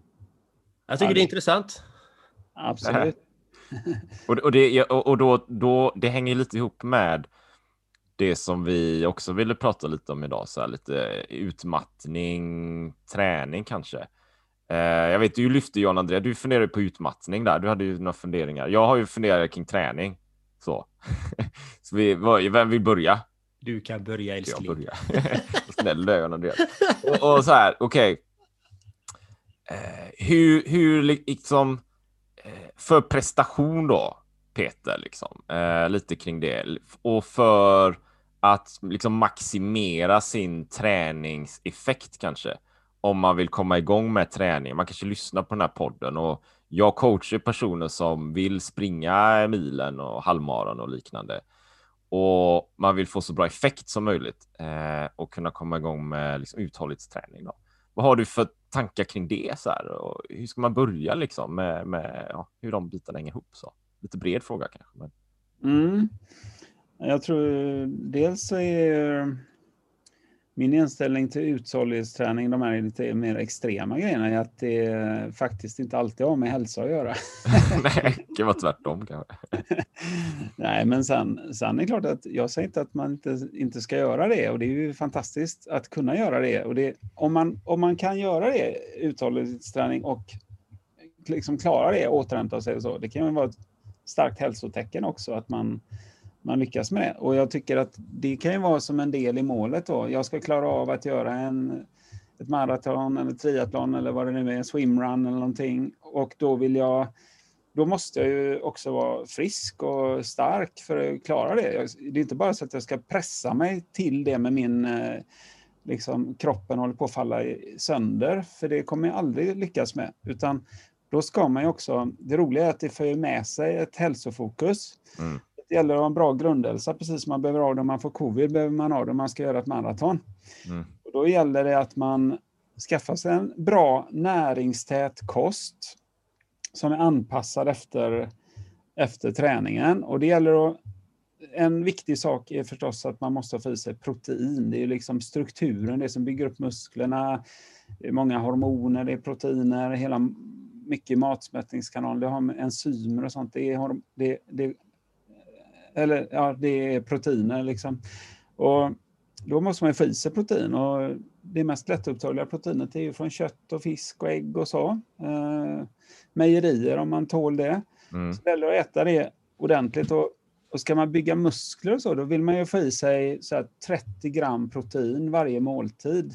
A: Jag tycker
C: Ja,
A: det är intressant.
C: Absolut.
B: Och, och, det, och och då, då, det hänger lite ihop med det som vi också ville prata lite om idag, så här, lite utmattning, träning kanske. Eh, jag vet, du lyfte John André, du funderar på utmattning där, du hade ju några funderingar. Jag har ju funderat kring träning. Så, så vi, vem vill börja?
A: Du kan börja
B: Jag
A: älskling.
B: börjar. Vad Snäll du är John André. Och, och så här, okej. Eh, hur, hur liksom eh, för prestation då, Peter, liksom, eh, lite kring det. Och för att liksom maximera sin träningseffekt kanske. Om man vill komma igång med träning. Man kanske lyssnar på den här podden och jag coachar personer som vill springa milen och halvmaran och liknande. Och man vill få så bra effekt som möjligt eh, och kunna komma igång med liksom, uthållighetsträning. Då. Vad har du för tankar kring det? Så här? Och hur ska man börja liksom, med, med ja, hur de bitarna hänger ihop? Så? Lite bred fråga kanske. Men...
C: Mm. Jag tror dels så är min inställning till uthållighetsträning, de här lite mer extrema grejerna, är att det faktiskt inte alltid har med hälsa att göra.
B: Nej, det kan vara tvärtom kanske.
C: Nej, men sen, sen är det klart att jag säger inte att man inte, inte ska göra det och det är ju fantastiskt att kunna göra det. Och det om, man, om man kan göra det, uthållighetsträning och liksom klara det, återhämta sig och så, det kan ju vara ett starkt hälsotecken också att man, man lyckas med det. Och jag tycker att det kan ju vara som en del i målet då. Jag ska klara av att göra en, ett maraton eller triathlon eller vad det nu är, en swimrun eller någonting. Och då vill jag då måste jag ju också vara frisk och stark för att klara det. Jag- Det är inte bara så att jag ska pressa mig till det med min eh, liksom, kroppen håller på att falla sönder, för det kommer jag aldrig lyckas med. Utan då ska man ju också, det roliga är att det för ju med sig ett hälsofokus.
B: Mm.
C: Det gäller att ha en bra grundhälsa, precis som man behöver ha det om man får covid, behöver man ha det om man ska göra ett maraton.
B: Mm.
C: Och då gäller det att man skaffar sig en bra näringstät kost som är anpassad efter, efter träningen. Och det gäller att, en viktig sak är förstås att man måste få i sig protein. Det är ju liksom strukturen, det som bygger upp musklerna. Det är många hormoner, det är proteiner, hela mycket i matsmältningskanalen. Det har med enzymer och sånt. Det är, det, det, eller, ja, det är proteiner liksom. Och då måste man ju få i sig protein. Och det mest lättupptagliga proteinet är ju från kött och fisk och ägg och så. Eh, mejerier om man tål det.
B: Mm.
C: Så det gäller att äta det ordentligt. Och, och ska man bygga muskler och så, då vill man ju få i sig så här 30 gram protein varje måltid.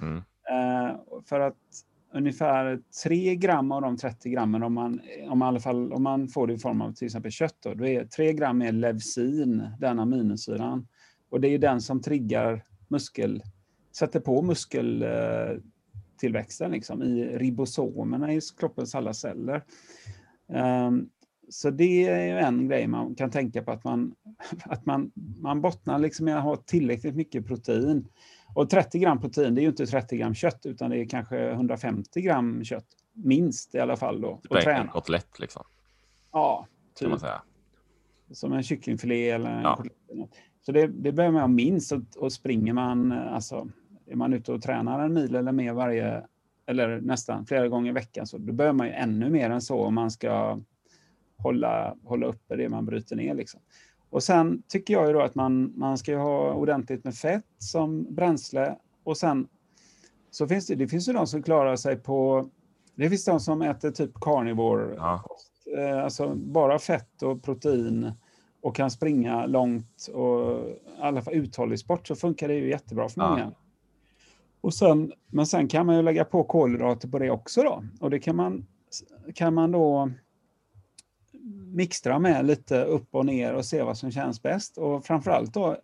B: Mm.
C: Eh, för att ungefär 3 gram av de 30 grammen, om man, om man, i alla fall, om man får det i form av till exempel kött, då, då är 3 gram är levsin, den aminosyran. Och det är ju den som triggar muskel, sätter på muskeltillväxten liksom, i ribosomerna i kroppens alla celler. Um, så det är ju en grej man kan tänka på, att man, att man, man bottnar liksom i att ha tillräckligt mycket protein. Och 30 gram protein, det är ju inte 30 gram kött, utan det är kanske 150 gram kött. Minst i alla fall då.
B: Typ
C: Och
B: en
C: träna.
B: kotlett liksom,
C: Ja,
B: kan man
C: typ.
B: säga.
C: Som en kycklingfilé eller en
B: Ja.
C: kotlett. Så det, det behöver man ha minst. Och, och springer man, alltså, är man ute och tränar en mil eller mer varje, eller nästan flera gånger i veckan, så då behöver man ju ännu mer än så om man ska hålla, hålla uppe det man bryter ner. Liksom. Och sen tycker jag ju då att man, man ska ju ha ordentligt med fett som bränsle. Och sen så finns det, det finns ju de som klarar sig på, det finns de som äter typ carnivore
B: Ja.
C: eh, alltså bara fett och protein och kan springa långt och i alla fall uthållig sport så funkar det ju jättebra för
B: Ja.
C: många. Och sen, men sen kan man ju lägga på kolhydrater på det också då. Och det kan man, kan man då mixtra med lite upp och ner och se vad som känns bäst. Och framförallt då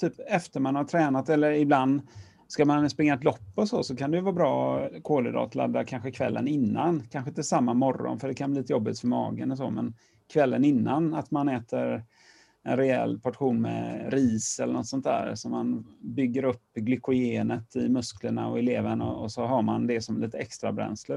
C: typ efter man har tränat eller ibland ska man springa ett lopp och så, så kan det vara bra kolhydratladda kanske kvällen innan. Kanske inte samma morgon för det kan bli lite jobbigt för magen och så, men kvällen innan att man äter en rejäl portion med ris eller något sånt där så man bygger upp glykogenet i musklerna och i levern och, och så har man det som lite extra bränsle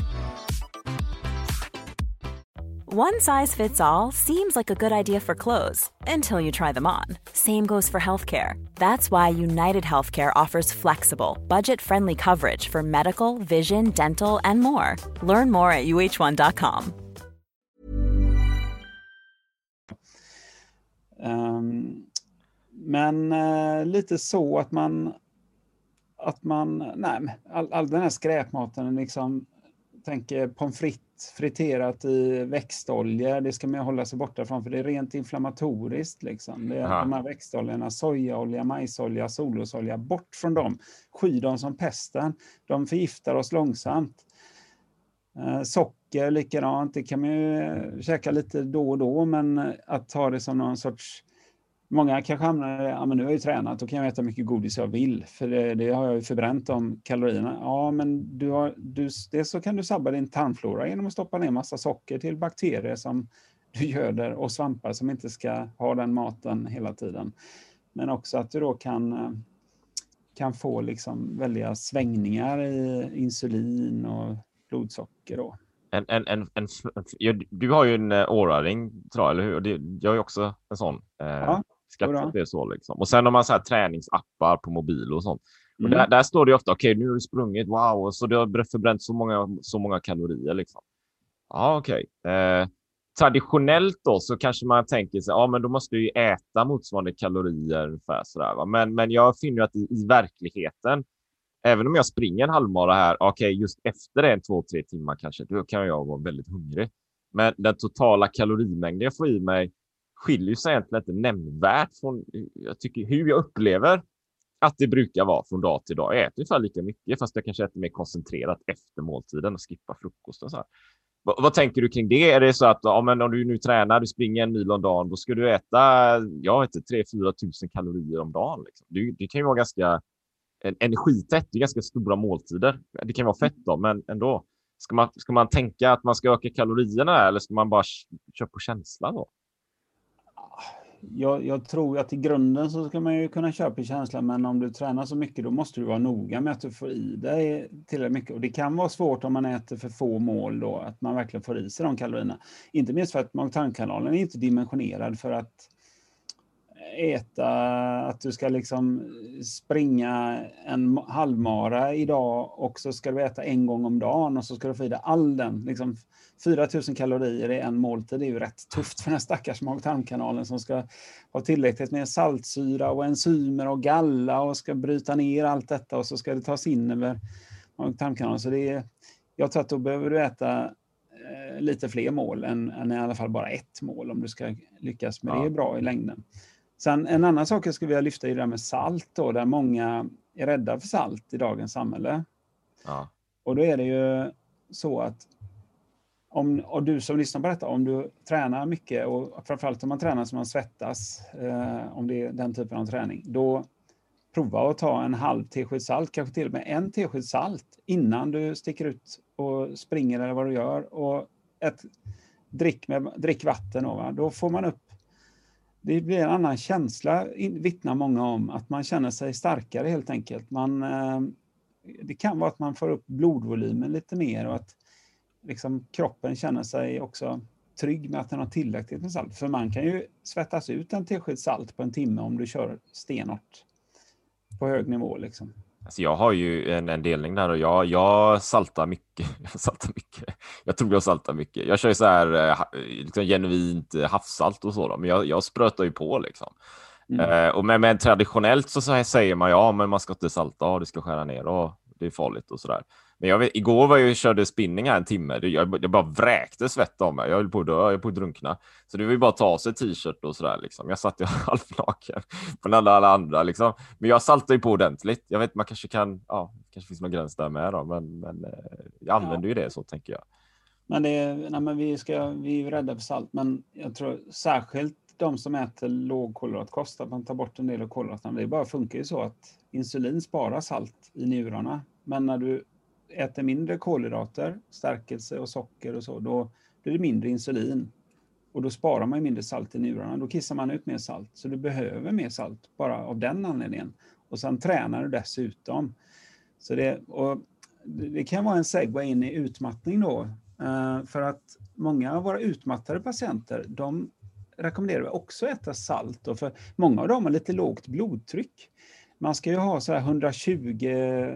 E: One size fits all seems like a good idea for clothes until you try them on. Same goes for healthcare. That's why United Healthcare offers flexible, budget friendly coverage for medical, vision, dental, and more. Learn more at uh1.com.
C: Um, men uh, lite så att man, att man, nej, all, all den här skräpmaten, liksom, tänker pommes frites friterat i växtoljor, det ska man hålla sig borta från för det är rent inflammatoriskt. Liksom. Det är de här växtoljorna, sojaolja, majsolja, solrosolja, bort från dem. Sky dem som pesten. De förgiftar oss långsamt. Eh, socker likadant, det kan man ju käka lite då och då, men att ta det som någon sorts Många kanske hamnar ja men nu har jag ju tränat, då kan jag äta mycket godis jag vill, för det, det har jag ju förbränt de kalorierna. Ja, men du har, du, dels så kan du sabba din tarmflora genom att stoppa ner massa socker till bakterier som du göder och svampar som inte ska ha den maten hela tiden. Men också att du då kan, eh, kan få liksom väldiga svängningar i insulin och blodsocker. Då.
B: En, en, en, en, du har ju en eh, tror jag, eller hur? Jag har ju också en sån. Eh, ja, skaffat det så liksom. Och sen har man så här träningsappar på mobil och sånt. Och mm. där, där, står det ofta, okej, okay, nu har du sprungit, wow, och så du har förbränt så många, så många kalorier liksom. Ja, okej. Okay. Eh, traditionellt då så kanske man tänker sig, ja, men då måste du ju äta motsvarande kalorier ungefär sådär. Va? Men, men jag finner att i, i verkligheten även om jag springer en halvmara här, okej, okay, just efter en två, tre timmar kanske, då kan jag vara väldigt hungrig. Men den totala kalorimängden jag får i mig skiljer sig egentligen inte nämnvärt från jag tycker, hur jag upplever att det brukar vara från dag till dag. Jag äter ungefär lika mycket, fast jag kanske äter mer koncentrerat efter måltiden och skippar frukosten. Så här. Vad, vad, tänker du kring det? Är det så att ja, men om du nu tränar, du springer en mil om dagen, då ska du äta, jag vet inte, 3-4 tusen kalorier om dagen. Liksom. Det, det kan ju vara ganska energitätt. Det är ganska stora måltider. Det kan vara fett då, men ändå. Ska man, ska man tänka att man ska öka kalorierna eller ska man bara köra på känsla då?
C: Jag, jag, tror att i grunden så ska man ju kunna köra på men om du tränar så mycket då måste du vara noga med att du får i dig tillräckligt mycket. Och det kan vara svårt om man äter för få mål då, att man verkligen får i sig de kalorierna. Inte minst för att mag-tarmkanalen är inte dimensionerad för att äta, att du ska liksom springa en halvmara idag och så ska du äta en gång om dagen och så ska du få i dig all den. Liksom 4000 kalorier i en måltid det är ju rätt tufft för den stackars mag-tarmkanalen som ska ha tillräckligt med saltsyra och enzymer och galla och ska bryta ner allt detta och så ska det tas in över mag-tarmkanalen. Så det är, jag tror att då behöver du äta eh, lite fler mål än, än, i alla fall bara ett mål om du ska lyckas med ja. det bra i längden. Sen en annan sak jag skulle vilja lyfta är det där med salt då, där många är rädda för salt i dagens samhälle. Ja. Och då är det ju så att om, och du som lyssnar på detta, om du tränar mycket och framförallt om man tränar som man svettas, eh, om det är den typen av träning, då prova att ta en halv tesked salt, kanske till och med en tesked salt innan du sticker ut och springer eller vad du gör. Och ett drick, med, drick vatten, då, då får man upp det blir en annan känsla, vittnar många om, att man känner sig starkare helt enkelt. Man, eh, det kan vara att man får upp blodvolymen lite mer och att liksom kroppen känner sig också trygg med att den har tillräckligt med salt. För man kan ju svettas ut en tesked salt på en timme om du kör stenhårt på hög nivå. Liksom.
B: Alltså jag har ju en, en delning där och jag, jag saltar mycket. Jag saltar mycket. Jag tror jag saltar mycket. Jag kör ju så här eh, liksom genuint havssalt och så, då, men jag, jag sprötar ju på liksom. Mm. Eh, och men, men traditionellt så, så säger man ja, men man ska inte salta och det ska skära ner och det är farligt och så där. Men jag vet, igår var jag körde spinning här en timme. Jag, jag bara vräkte svett av mig. Jag höll på att dö, jag höll på att drunkna. Så det var ju bara att ta av sig t-shirt och sådär. Liksom. Jag satt ju halvnaken på alla, alla andra. Liksom. Men jag saltar ju på ordentligt. Jag vet, man kanske kan, ja, kanske finns någon gräns där med då, men, men eh, jag använder ja. ju det så tänker jag.
C: Men, det, nej, men vi, ska, vi är rädda för salt, men jag tror särskilt de som äter lågkolhydratkost, att man tar bort en del av kolhydraterna. Det bara funkar ju så att insulin sparar salt i njurarna. Men när du äter mindre kolhydrater, stärkelse och socker och så, då blir det mindre insulin. Och då sparar man mindre salt i njurarna. Då kissar man ut mer salt. Så du behöver mer salt bara av den anledningen. Och sen tränar du dessutom. Så det, och det kan vara en segway in i utmattning då. Eh, för att många av våra utmattade patienter, de rekommenderar vi också att äta salt. Då, för många av dem har lite lågt blodtryck. Man ska ju ha så 120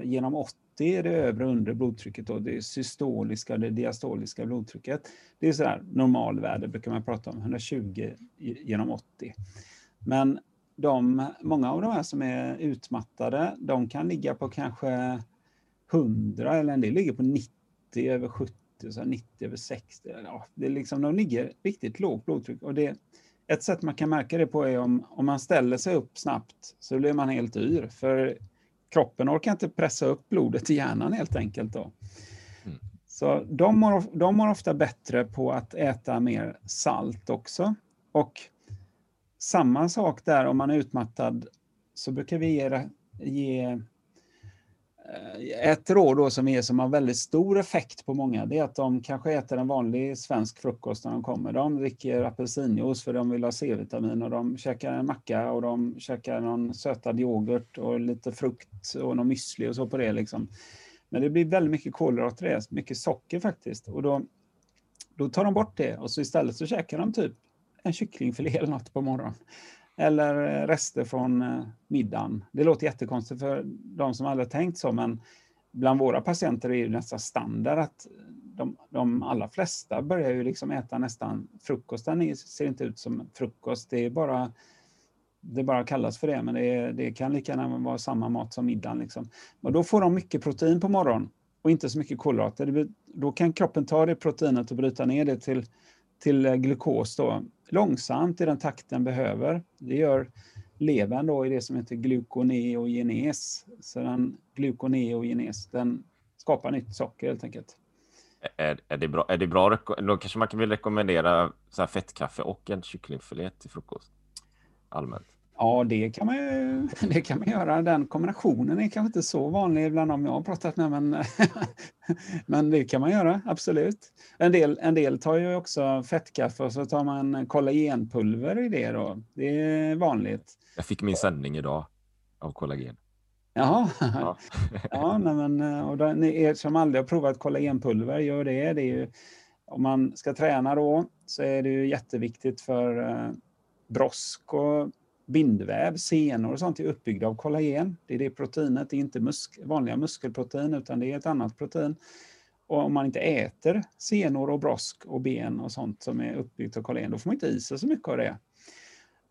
C: genom 80 är det övre och undre blodtrycket, då, det systoliska och det diastoliska blodtrycket. Det är sådär normalvärde brukar man prata om, 120 genom 80. Men de, många av de här som är utmattade, de kan ligga på kanske 100 eller en del ligger på 90 över 70, så 90 över 60. Ja, det är liksom, de ligger riktigt lågt blodtryck. Och det, ett sätt man kan märka det på är om, om man ställer sig upp snabbt så blir man helt yr. För kroppen orkar inte pressa upp blodet i hjärnan helt enkelt. Då. Mm. Så de mår, de mår ofta bättre på att äta mer salt också. Och samma sak där om man är utmattad så brukar vi ge, ge Eh, ett råd då som är som har väldigt stor effekt på många, det är att de kanske äter en vanlig svensk frukost när de kommer. De dricker apelsinjuice för de vill ha C-vitamin och de käkar en macka och de käkar någon sötad yoghurt och lite frukt och någon müsli och så på det. Liksom. Men det blir väldigt mycket kolhydrater det, mycket socker faktiskt. Och då, då tar de bort det och så istället så käkar de typ en kycklingfilé eller något på morgonen eller eh, rester från eh, middagen. Det låter jättekonstigt för de som aldrig tänkt så, men bland våra patienter är det nästan standard att de, de allra flesta börjar ju liksom äta nästan frukosten ser inte ut som frukost. Det är bara det bara kallas för det, men det, det kan lika gärna vara samma mat som middagen. Liksom. Och då får de mycket protein på morgonen och inte så mycket kolhydrater. Då kan kroppen ta det proteinet och bryta ner det till, till eh, glukos då, långsamt i den takt den behöver. Det gör levern då i det som heter glukoneogenes. Så den glukoneogenes, den skapar nytt socker helt enkelt.
B: Är, är, det bra? Är det bra? Då kanske man kan vill rekommendera så här fettkaffe och en kycklingfilé till frukost allmänt.
C: Ja, det kan, man ju, det kan man göra. Den kombinationen är kanske inte så vanlig bland dem jag har pratat med, men, men det kan man göra, absolut. En del, en del tar ju också fettkaffe och så tar man kollagenpulver i det. Då. Det är vanligt.
B: Jag fick min sändning idag av kollagen.
C: Jaha. Ja, ja nej, men, och då, ni er som aldrig har provat kollagenpulver, gör det. det är ju, om man ska träna då så är det ju jätteviktigt för eh, brosk och bindväv, senor och sånt är uppbyggda av kollagen. Det är det proteinet, det är inte musk vanliga muskelprotein utan det är ett annat protein. Och om man inte äter senor och brosk och ben och sånt som är uppbyggt av kollagen, då får man inte i sig så mycket av det.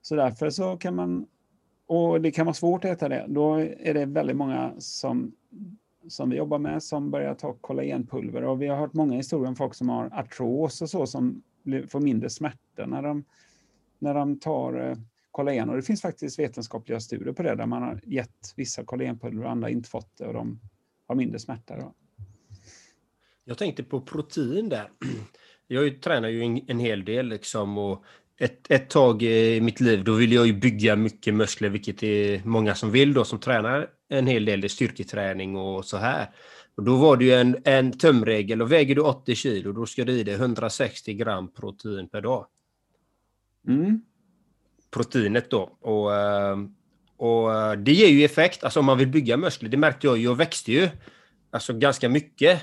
C: Så därför så kan man, och det kan vara svårt att äta det, då är det väldigt många som, som vi jobbar med som börjar ta kollagenpulver. Och vi har hört många historier om folk som har artros och så som får mindre smärta när de, när de tar eh, kollagen. Och det finns faktiskt vetenskapliga studier på det där man har gett vissa kollagenpulver och andra inte fått det och de har mindre smärta. Då.
A: Jag tänkte på protein där. Jag tränar ju en, en hel del liksom och ett, ett tag i mitt liv då ville jag ju bygga mycket muskler, vilket är många som vill då som tränar en hel del, det styrketräning och så här. Och då var det ju en, en tömregel och väger du 80 kilo då ska du i dig 160 gram protein per dag.
C: Mm
A: proteinet då. Och, eh, och eh, det ger ju effekt, alltså om man vill bygga muskler. Det märkte jag ju, jag växte ju alltså ganska mycket.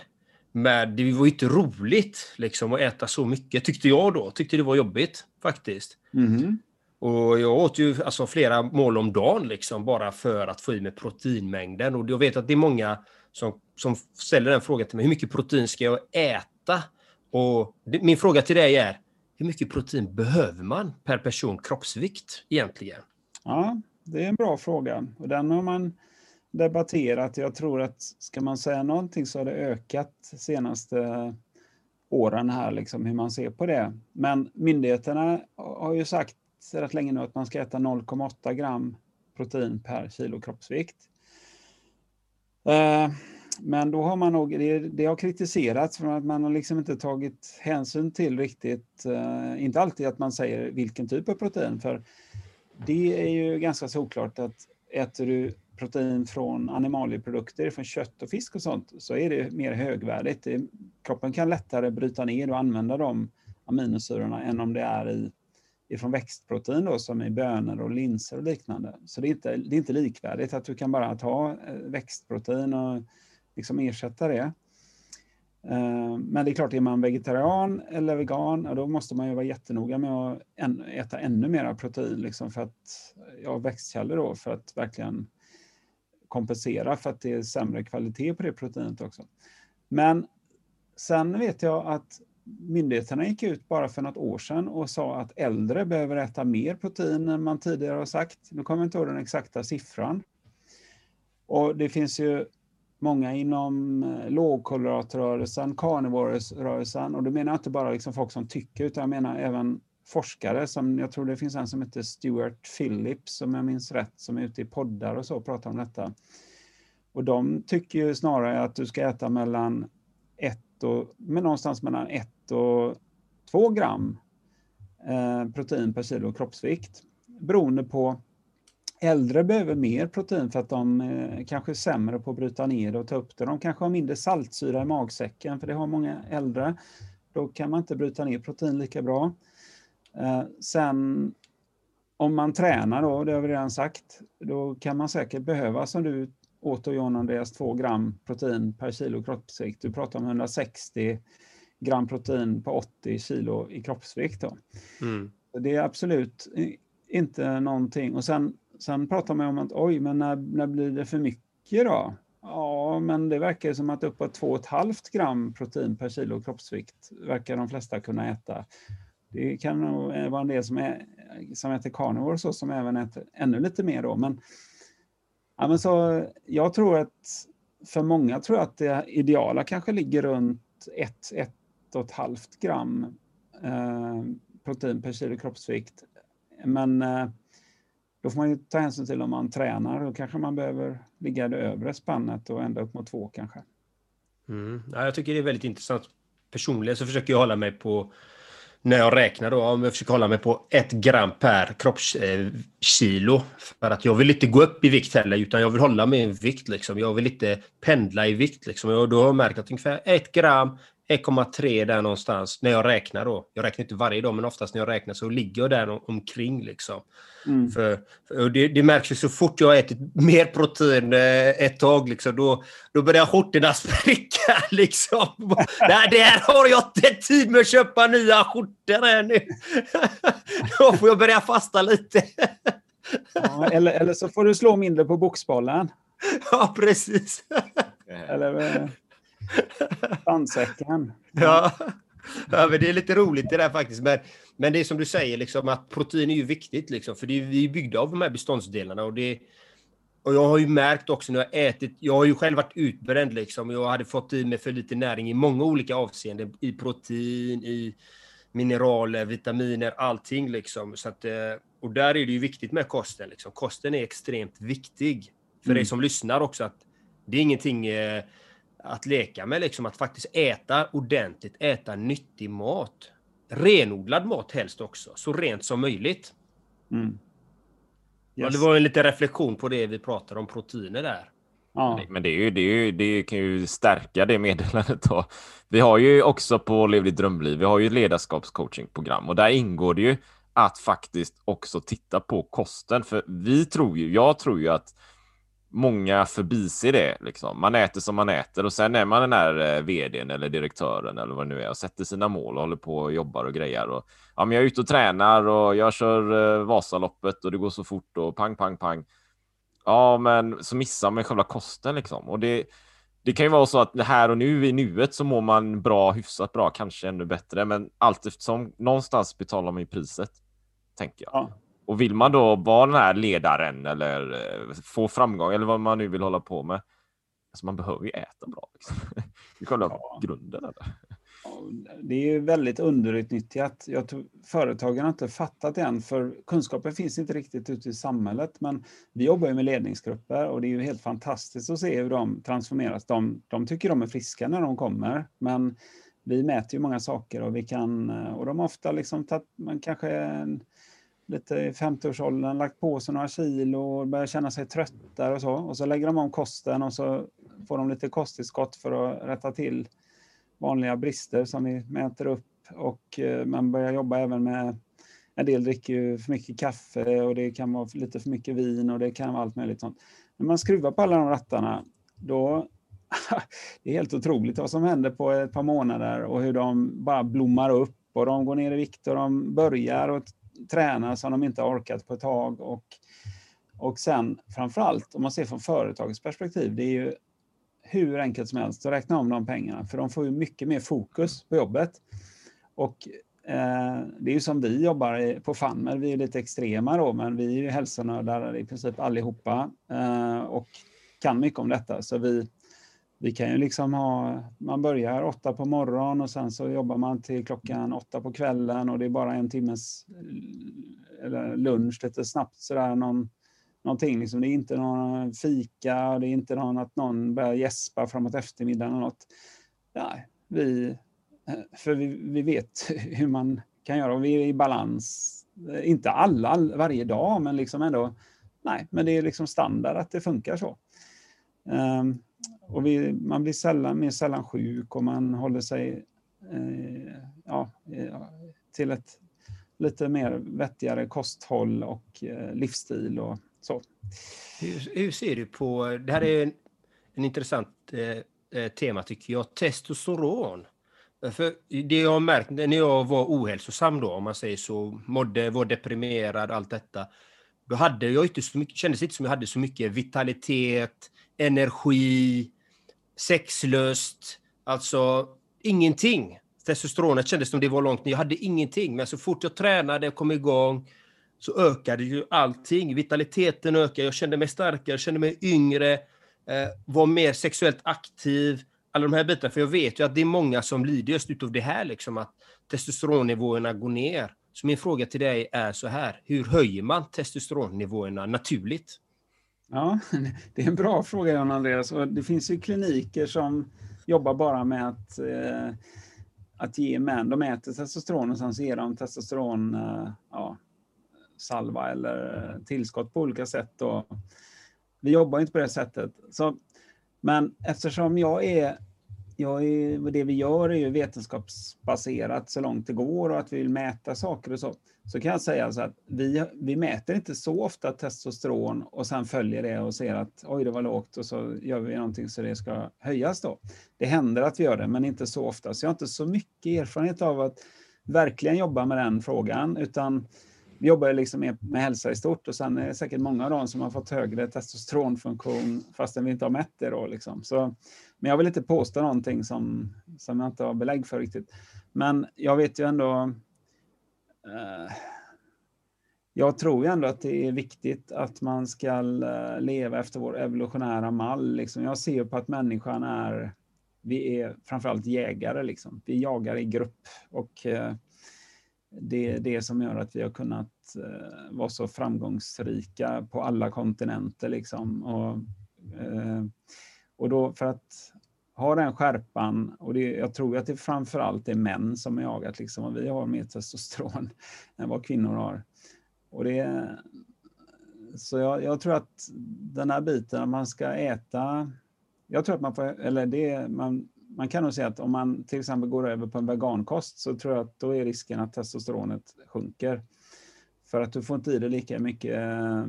A: Men det var ju inte roligt liksom att äta så mycket, tyckte jag då. Tyckte det var jobbigt faktiskt.
C: Mm.
A: Och jag åt ju alltså flera mål om dagen liksom bara för att få i mig proteinmängden. Och jag vet att det är många som, som ställer den frågan till mig. Hur mycket protein ska jag äta? Och det, min fråga till dig är, hur mycket protein behöver man per person kroppsvikt egentligen?
C: Ja, det är en bra fråga. Och den har man debatterat. Jag tror att ska man säga någonting så har det ökat de senaste åren här, liksom, hur man ser på det. Men myndigheterna har ju sagt rätt länge nu att man ska äta 0,8 gram protein per kilo kroppsvikt. Eh, men då har man nog, det, det har kritiserats för att man har liksom inte tagit hänsyn till riktigt, eh, inte alltid att man säger vilken typ av protein, för det är ju ganska såklart att äter du protein från animalieprodukter, från kött och fisk och sånt, så är det mer högvärdigt. kroppen kan lättare bryta ner och använda de aminosyrorna än om det är i, ifrån växtprotein då, som i bönor och linser och liknande. Så det är, inte, det är inte likvärdigt att du kan bara ta eh, växtprotein och liksom ersätta det. Eh, men det är klart, är man vegetarian eller vegan, då måste man ju vara jättenoga med att äta ännu mer protein, liksom för att, ja, växtkällor då, för att verkligen kompensera för att det är sämre kvalitet på det proteinet också. Men sen vet jag att myndigheterna gick ut bara för något år sedan och sa att äldre behöver äta mer protein än man tidigare har sagt. Nu kommer jag inte ihåg den exakta siffran. Och det finns ju många inom eh, lågkoloratrörelsen, lågkolhydratrörelsen, och då menar jag inte bara liksom folk som tycker, utan jag menar även forskare som, jag tror det finns en som heter Stuart Phillips, om jag minns rätt, som är ute i poddar och så och pratar om detta. Och de tycker ju snarare att du ska äta mellan ett och, men någonstans mellan 1 och 2 gram eh, protein per kilo kroppsvikt, beroende på Äldre behöver mer protein för att de eh, kanske är sämre på att bryta ner det och ta upp det. De kanske har mindre saltsyra i magsäcken, för det har många äldre. Då kan man inte bryta ner protein lika bra. Eh, sen om man tränar då, det har vi redan sagt, då kan man säkert behöva, som du åt och John Andreas, 2 gram protein per kilo kroppsvikt. Du pratar om 160 gram protein på 80 kilo i kroppsvikt. Då. Mm. Det är absolut inte någonting. Och sen Sen pratar man om att oj, men när, när blir det för mycket då? Ja, men det verkar som att uppåt 2,5 gram protein per kilo kroppsvikt verkar de flesta kunna äta. Det kan nog vara en del som, är, som äter carnivore så som även äter ännu lite mer då. Men, ja, men så, jag tror att för många tror jag att det ideala kanske ligger runt 1-1,5 gram eh, protein per kilo kroppsvikt. Men eh, då får man ju ta hänsyn till om man tränar. Då kanske man behöver ligga i det övre spannet och ända upp mot två kanske.
A: Mm. Ja, jag tycker det är väldigt intressant. Personligen så försöker jag hålla mig på när jag räknar då, om jag försöker hålla mig på ett gram per kroppskilo. Eh, För att jag vill inte gå upp i vikt heller, utan jag vill hålla mig i vikt. Liksom. Jag vill inte pendla i vikt. Liksom. Och då har jag märkt att ungefär ett gram 1,3 där någonstans när jag räknar då. Jag räknar inte varje dag, men oftast när jag räknar så ligger jag där omkring. Liksom. Mm. För, för det, det, märks ju så fort jag har ätit mer protein eh, ett tag, liksom, då, då börjar skjortorna spricka. Liksom. där, där har jag inte tid med att köpa nya skjortor här nu. då får jag börja fasta lite.
C: ja, eller, eller så får du slå mindre på boxbollen.
A: Ja, precis.
C: eller... Sandsäcken.
A: Ja. ja, men det är lite roligt det där faktiskt. Men, men det är som du säger, liksom, att protein är ju viktigt. Liksom, för det är, vi är byggda av de här beståndsdelarna. Och, det, och jag har ju märkt också när jag ätit, jag har ju själv varit utbränd liksom. Jag hade fått i mig för lite näring i många olika avseenden. I protein, i mineraler, vitaminer, allting liksom. Så att, eh, och där är det ju viktigt med kosten. Liksom. Kosten är extremt viktig. För mm. dig som lyssnar också. att Det är ingenting eh, att leka med, liksom att faktiskt äta ordentligt, äta nyttig mat. Renodlad mat helst också, så rent som möjligt. Mm. Yes. Ja, det var en liten reflektion på det vi pratade om, proteiner där.
B: Ja. Men det, är ju, det, är ju, det kan ju stärka det meddelandet. Då. Vi har ju också på Lev ditt drömliv, vi har ju ledarskapscoachingprogram och där ingår det ju att faktiskt också titta på kosten. För vi tror ju, jag tror ju att många förbiser det. Liksom. Man äter som man äter och sen är man den här eh, vdn eller direktören eller vad det nu är och sätter sina mål och håller på och jobbar och grejer. Och, ja, men jag är ute och tränar och jag kör eh, Vasaloppet och det går så fort och pang, pang, pang. Ja, men så missar man själva kosten liksom. Och det, det kan ju vara så att här och nu i nuet så mår man bra, hyfsat bra, kanske ännu bättre, men allt eftersom någonstans betalar man ju priset, tänker jag. Ja. Och vill man då vara den här ledaren eller eh, få framgång eller vad man nu vill hålla på med. Alltså man behöver ju äta bra. Liksom. Det är själva ja. grunden. Eller?
C: Det är ju väldigt underutnyttjat. Jag tror företagen har inte fattat det än, för kunskapen finns inte riktigt ute i samhället. Men vi jobbar ju med ledningsgrupper och det är ju helt fantastiskt att se hur de transformeras. De, de tycker de är friska när de kommer, men vi mäter ju många saker och vi kan, och de har ofta liksom tagit, man kanske lite i 50-årsåldern, lagt på sig några kilo och börjar känna sig tröttare och så. Och så lägger de om kosten och så får de lite kosttillskott för att rätta till vanliga brister som vi mäter upp. Och eh, man börjar jobba även med en del dricker ju för mycket kaffe och det kan vara lite för mycket vin och det kan vara allt möjligt sånt. När man skruvar på alla de rattarna, då det är helt otroligt vad som händer på ett par månader och hur de bara blommar upp och de går ner i vikt och de börjar och träna som de inte har orkat på ett tag. Och, och sen framförallt, om man ser från företagets perspektiv, det är ju hur enkelt som helst att räkna om de pengarna, för de får ju mycket mer fokus på jobbet. Och eh, det är ju som vi jobbar på Fanmer, vi är lite extrema då, men vi är ju hälsonördar i princip allihopa eh, och kan mycket om detta. Så vi, vi kan ju liksom ha, man börjar åtta på morgonen och sen så jobbar man till klockan åtta på kvällen och det är bara en timmes eh, eller lunch lite snabbt sådär någon, någonting. Liksom. Det är inte någon fika, det är inte någon att någon börjar gäspa framåt eftermiddagen eller något. Nej, vi, eh, för vi, vi vet hur man kan göra och vi är i balans. Inte alla varje dag, men liksom ändå. Nej, men det är liksom standard att det funkar så. Um, och vi, man blir sällan, mer sällan sjuk och man håller sig eh, ja, eh, till ett lite mer vettigare kosthåll och eh, livsstil och så.
A: Hur, hur, ser du på, det här är en, en intressant eh, eh, tema tycker jag, testosteron. För det jag har märkt när jag var ohälsosam då, om man säger så, mådde, var deprimerad, allt detta, då hade jag inte så mycket, kändes inte som jag hade så mycket vitalitet, energi, sexlust, alltså ingenting. Testosteronet kändes som det var långt ner. Jag hade ingenting, men så fort jag tränade och kom igång så ökade ju allting. Vitaliteten ökade, jag kände mig starkare, kände mig yngre, eh, var mer sexuellt aktiv. Alla de här bitarna, för jag vet ju att det är många som lider just utav det här, liksom att testosteronnivåerna går ner. Så min fråga till dig är så här, hur höjer man testosteronnivåerna naturligt?
C: Ja, det är en bra fråga Jan Andreas. Och det finns ju kliniker som jobbar bara med att, eh, att ge män, de äter testosteron och sen så ger de testosteron, eh, ja, salva eller tillskott på olika sätt. Och vi jobbar inte på det sättet. Så, men eftersom jag är jag är, det vi gör är ju vetenskapsbaserat så långt det går och att vi vill mäta saker och så. Så kan jag säga så att vi, vi mäter inte så ofta testosteron och sen följer det och ser att oj, det var lågt och så gör vi någonting så det ska höjas då. Det händer att vi gör det, men inte så ofta. Så jag har inte så mycket erfarenhet av att verkligen jobba med den frågan, utan vi jobbar liksom med, med hälsa i stort och sen är det säkert många av dem som har fått högre testosteronfunktion fastän vi inte har mätt det. Då, liksom. så, men jag vill inte påstå någonting som, som jag inte har belägg för riktigt. Men jag vet ju ändå... Eh, jag tror ju ändå att det är viktigt att man ska eh, leva efter vår evolutionära mall. Liksom. Jag ser på att människan är... Vi är framförallt jägare. Liksom. Vi jagar i grupp. och eh, det är det som gör att vi har kunnat eh, vara så framgångsrika på alla kontinenter. Liksom. Och, eh, och då för att ha den skärpan, och det, jag tror att det framför allt är män som är jagat, liksom, och vi har mer testosteron än vad kvinnor har. Och det, så jag, jag, tror att den här biten, man ska äta, jag tror att man får, eller det, man, man kan nog säga att om man till exempel går över på en vegankost så tror jag att då är risken att testosteronet sjunker. För att du får inte i dig lika mycket eh,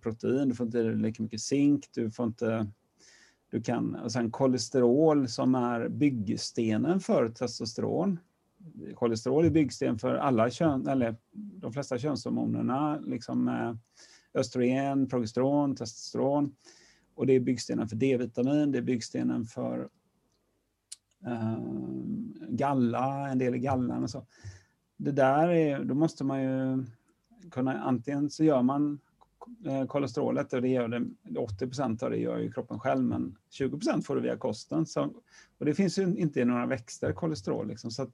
C: protein, du får inte i dig lika mycket zink, du får inte du kan, och sen kolesterol som är byggstenen för testosteron. Kolesterol är byggsten för alla kön, eller de flesta könshormonerna, liksom eh, östrogen, progesteron, testosteron. Och det är byggstenen för D-vitamin, det är byggstenen för galla, en del i gallan och så. Det där är, då måste man ju kunna, antingen så gör man eh, kolesterolet och det gör det, 80 procent av det gör ju kroppen själv, men 20 procent får du via kosten. Så, och det finns ju inte i några växter, kolesterol. Liksom, så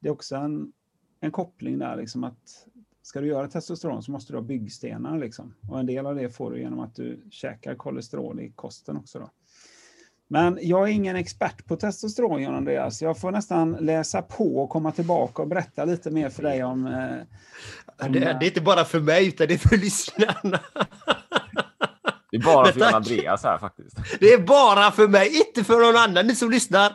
C: det är också en, en koppling där, liksom att ska du göra testosteron så måste du ha byggstenar. Liksom. Och en del av det får du genom att du käkar kolesterol i kosten också. Då. Men jag är ingen expert på testosteron, John Andreas. Jag får nästan läsa på och komma tillbaka och berätta lite mer för dig om... Eh,
A: om det, det, är inte bara för mig, utan det är för lyssnarna.
B: Det är bara för John Andreas här faktiskt.
A: Det är bara för mig, inte för någon annan. Ni som lyssnar,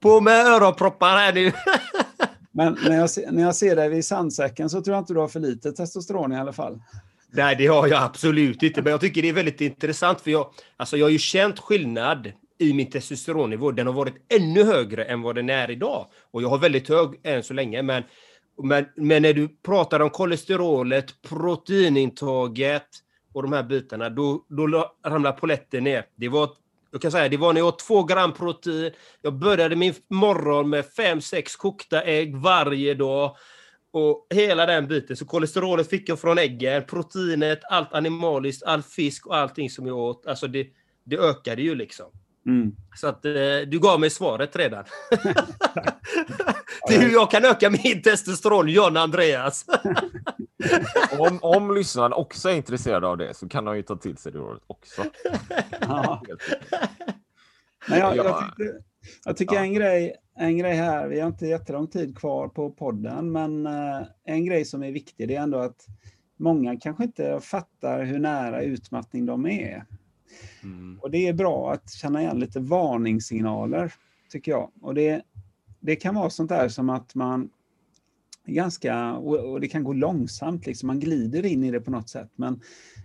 A: på med öronproppar här nu.
C: Men när jag, när jag ser dig vid sandsäcken så tror jag inte du har för lite testosteron i alla fall.
A: Nej, det har jag absolut inte. Men jag tycker det är väldigt intressant för jag, alltså jag har ju känt skillnad i min testosteronnivå. Den har varit ännu högre än vad den är idag. Och jag har väldigt hög än så länge. Men, men, men när du pratar om kolesterolet, proteinintaget och de här bitarna, då, då ramlar poletten ner. Det var, jag kan säga, det var när jag åt två gram protein. Jag började min morgon med fem, sex kokta ägg varje dag. Och hela den biten. Så kolesterolet fick jag från äggen, proteinet, allt animaliskt, all fisk och allting som jag åt. Alltså det, det ökade ju liksom. Mm. Så att eh, du gav mig svaret redan. det är hur jag kan öka min testosteron, John Andreas.
B: om, om lyssnaren också är intresserad av det så kan de ju ta till sig det rådet också.
C: Ja. Men jag, jag, tycker, jag tycker ja. en, grej, en grej här, vi har inte jättelång tid kvar på podden, men eh, en grej som är viktig det är ändå att många kanske inte fattar hur nära utmattning de är. Mm. Och det är bra att känna igen lite varningssignaler, tycker jag. Och det, det kan vara sånt där som att man ganska, och det kan gå långsamt, liksom, man glider in i det på något sätt. Men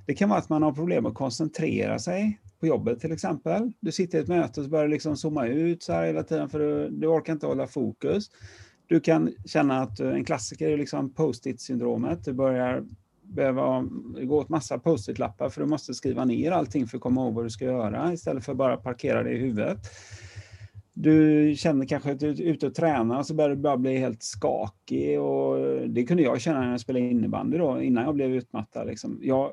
C: det kan vara att man har problem att koncentrera sig på jobbet till exempel. Du sitter i ett möte och så börjar du liksom zooma ut så här hela tiden för du, du orkar inte hålla fokus. Du kan känna att en klassiker är liksom post-it-syndromet. Du börjar behöva gå åt massa post-it-lappar för du måste skriva ner allting för att komma ihåg vad du ska göra istället för bara parkera det i huvudet. Du känner kanske att du är ute och tränar och så börjar du bara bli helt skakig. Och det kunde jag känna när jag spelade innebandy då, innan jag blev utmattad. Liksom. Jag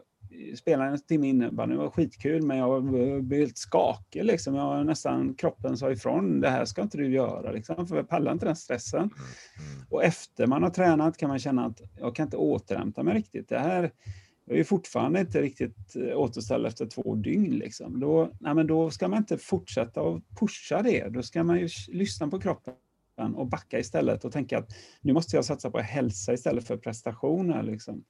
C: spelade en timme innebandy, det var skitkul, men jag blev helt skakig. Liksom. Jag nästan, kroppen sa ifrån, det här ska inte du göra, liksom, för jag pallar inte den stressen. Mm, mm. Och efter man har tränat kan man känna att jag kan inte återhämta mig riktigt. Det här, jag är fortfarande inte riktigt eh, återställd efter två dygn. Liksom. Då, nej, då ska man inte fortsätta att pusha det. Då ska man ju lyssna på kroppen och backa istället och tänka att nu måste jag satsa på hälsa istället för prestationer. Liksom.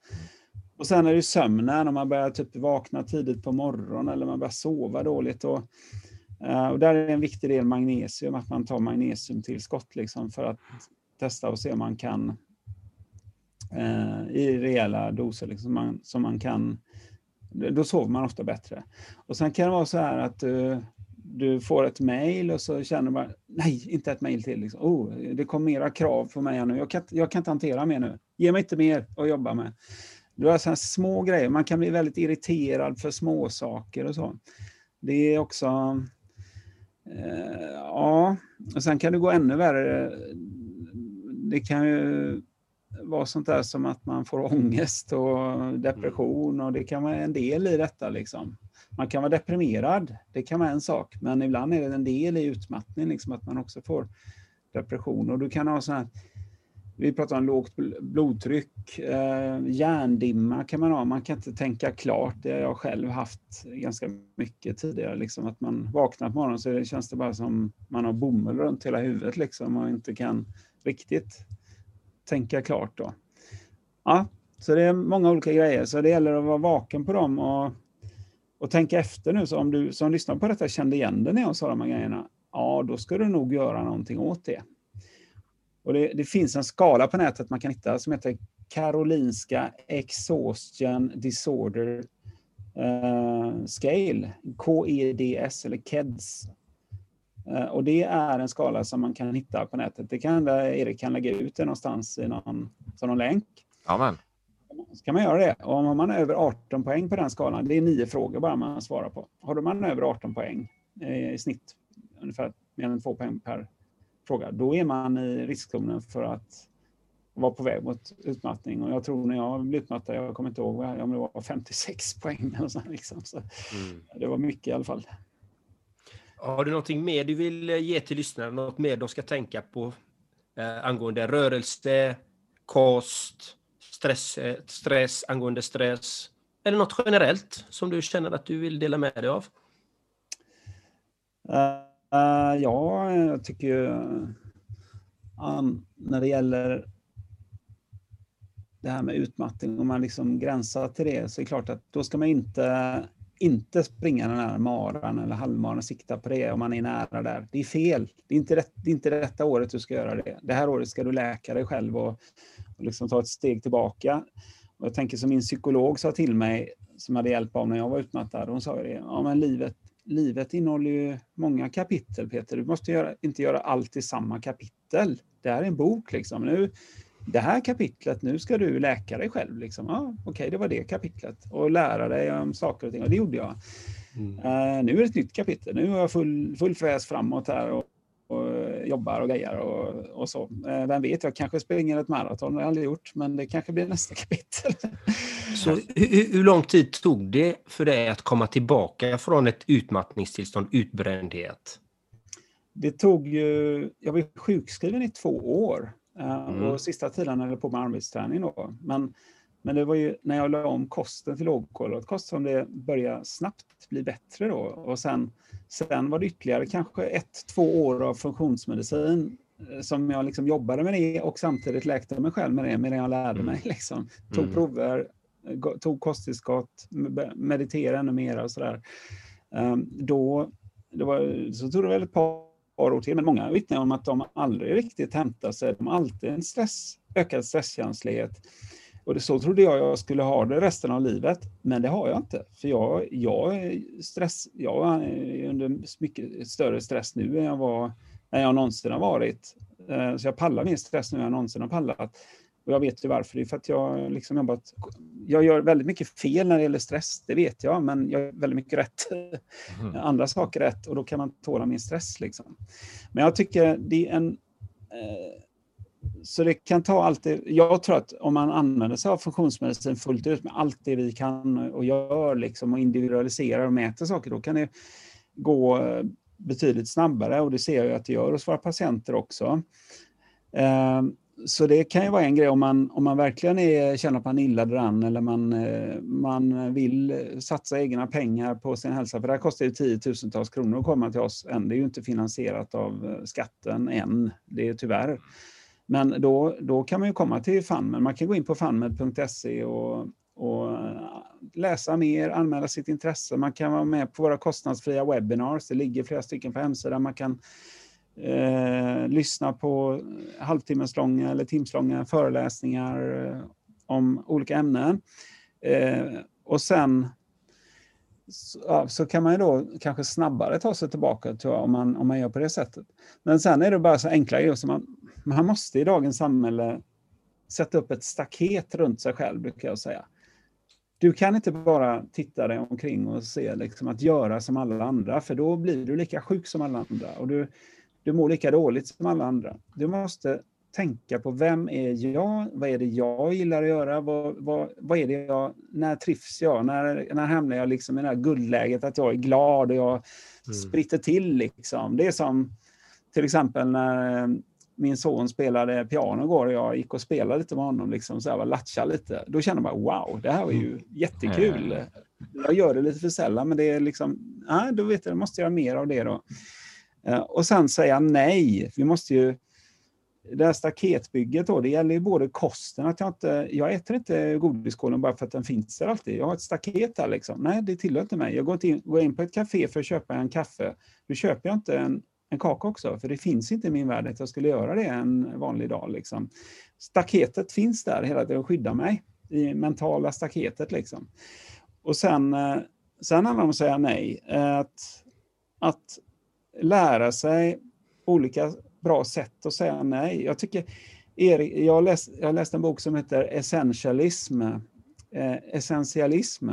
C: Och sen är det sömnen, om man börjar typ vakna tidigt på morgonen eller man börjar sova dåligt. Och, eh, och där är en viktig del magnesium, att man tar magnesiumtillskott liksom för att testa och se om man kan eh, i rejäla doser liksom, man, som man kan då sover man ofta bättre. Och sen kan det vara så här att du, du får ett mejl och så känner man, nej, inte ett mejl till. Liksom. Oh, det kommer mera krav på mig nu. Jag kan, jag kan inte hantera mer nu. Ge mig inte mer att jobba med. Du har sådana små grejer. Man kan bli väldigt irriterad för små saker och så. Det är också... Eh, ja, och sen kan det gå ännu värre. Det kan ju vara sånt där som att man får ångest och depression och det kan vara en del i detta. Liksom. Man kan vara deprimerad, det kan vara en sak, men ibland är det en del i utmattning, liksom, att man också får depression. Och du kan ha sån här vi pratar om lågt blodtryck, eh, hjärndimma kan man ha, man kan inte tänka klart. Det har jag själv haft ganska mycket tidigare. Liksom, att man vaknar på morgonen så det känns det bara som man har bomull runt hela huvudet liksom, och inte kan riktigt tänka klart. Då. Ja, så det är många olika grejer, så det gäller att vara vaken på dem och, och tänka efter nu. Så om du som lyssnar på detta kände igen dig när jag sa de här grejerna, ja då ska du nog göra någonting åt det. Och det, det, finns en skala på nätet man kan hitta som heter Karolinska Exhaustion Disorder eh, Scale, KEDS eller KEDS. Eh, och det är en skala som man kan hitta på nätet. Det kan Erik kan lägga ut det någonstans i någon, som någon länk.
B: Amen.
C: Så kan man göra det. Och om man har över 18 poäng på den skalan, det är nio frågor bara man svarar på. Har man över 18 poäng eh, i snitt, ungefär mer än två poäng per fråga, då är man i riskzonen för att vara på väg mot utmattning. Och jag tror när jag blev utmattad, jag kommer inte ihåg om det var 56 poäng eller så, liksom. så mm. Det var mycket i alla fall.
A: Har du någonting mer du vill eh, ge till lyssnarna? Något mer de ska tänka på eh, angående rörelse, kost, stress, eh, stress, angående stress? Eller något generellt som du känner att du vill dela med dig av?
C: Uh, uh, ja, jag tycker ju um, när det gäller det här med utmattning, om man liksom gränsar till det, så är det klart att då ska man inte, inte springa den här maran eller halvmaran och sikta på det om man är nära där. Det är fel. Det är inte, rätt, det är inte detta året du ska göra det. Det här året ska du läka dig själv och, och liksom ta ett steg tillbaka. Och jag tänker som min psykolog sa till mig, som hade hjälp av när jag var utmattad, hon sa ju det, ja men livet, livet innehåller ju många kapitel Peter, du måste göra, inte göra allt i samma kapitel. Det här är en bok liksom. Nu, det här kapitlet, nu ska du läka dig själv. Liksom. Ja, Okej, okay, det var det kapitlet. Och lära dig om saker och ting. Och det gjorde jag. Mm. Uh, nu är det ett nytt kapitel. Nu har jag full, full fräs framåt här och, jobbar och grejar och, och så. Uh, vem vet, jag kanske springer ett maraton. Det har jag aldrig gjort, men det kanske blir nästa kapitel.
A: så hur, hur lång tid tog det för dig att komma tillbaka från ett utmattningstillstånd, utbrändhet?
C: Det tog ju, jag var sjukskriven i två år. Eh, mm. Och sista tiden höll jag på med arbetsträning då. Men, men det var ju när jag la om kosten till lågkolhydratkost som det började snabbt bli bättre då. Och sen, sen var det ytterligare kanske ett, två år av funktionsmedicin eh, som jag liksom jobbade med det och samtidigt läkte mig själv med det medan jag lärde mm. mig. Liksom. Tog mm. prover, tog kosttillskott, mediterade ännu mer och sådär. Um, då, det var, så tog det väl ett par par år till, men många vittnar om att de aldrig riktigt hämtar sig. De har alltid en stress, ökad stresskänslighet. Och det, så trodde jag jag skulle ha det resten av livet, men det har jag inte. För jag, jag, stress, jag är under mycket större stress nu än jag var än jag någonsin har varit. Eh, så jag pallar mer stress nu än jag någonsin har pallat. Och jag vet ju varför. Det är för att jag liksom jobbat... Jag gör väldigt mycket fel när det gäller stress, det vet jag, men jag gör väldigt mycket rätt. Mm. Andra saker rätt och då kan man tåla min stress. Liksom. Men jag tycker det är en... Eh, så det kan ta allt det, Jag tror att om man använder sig av funktionsmedicin fullt ut med allt det vi kan och gör liksom, och individualiserar och mäter saker, då kan det gå eh, betydligt snabbare och det ser jag att det gör hos våra patienter också. Ehm, så det kan ju vara en grej om man, om man verkligen är, känner att man är illa däran eller man, eh, man vill satsa egna pengar på sin hälsa. För det här kostar ju tiotusentals kronor att komma till oss än. Det är ju inte finansierat av eh, skatten än, det är tyvärr. Men då, då kan man ju komma till FunMed. Man kan gå in på funmed.se och, och eh, läsa mer, anmäla sitt intresse. Man kan vara med på våra kostnadsfria webinars. Det ligger flera stycken på hemsidan. Man kan eh, lyssna på halvtimmeslånga eller timslånga föreläsningar eh, om olika ämnen. Eh, och sen så, ja, så, kan man ju då kanske snabbare ta sig tillbaka tror jag, om, man, om man gör på det sättet. Men sen är det bara så enkla grejer som man, man måste i dagens samhälle sätta upp ett staket runt sig själv, brukar jag säga. Du kan inte bara titta dig omkring och se liksom att göra som alla andra, för då blir du lika sjuk som alla andra. Och du, du mår lika dåligt som alla andra. Du måste tänka på vem är jag? Vad är det jag gillar att göra? Vad, vad, vad är det jag, när trivs jag? När, när hamnar jag liksom i det här guldläget att jag är glad och jag mm. spritter till? Liksom. Det är som till exempel när eh, min son spelade piano igår och jag gick och spelade lite med honom, liksom, så här, latcha lite. Då kände man wow, det här var ju mm. jättekul. Jag gör det lite för sällan, men det är liksom, ah, då vet jag, då måste jag göra mer av det då. Eh, och sen säga nej. Vi måste ju... Det här staketbygget då, det gäller ju både kosten, att jag inte... Jag äter inte godiskålen bara för att den finns där alltid. Jag har ett staket där liksom. Nej, det tillhör inte mig. Jag går in, går in på ett café för att köpa en kaffe. Då köper jag inte en, en kaka också, för det finns inte i min värld att jag skulle göra det en vanlig dag. Liksom. Staketet finns där hela tiden och skyddar mig, i mentala staketet. Liksom. Och sen, eh, sen handlar det om att säga nej. Eh, att, att lära sig olika bra sätt att säga nej. Jag tycker, Erik, jag läst, jag har läst en bok som heter Essentialism. Eh, essentialism.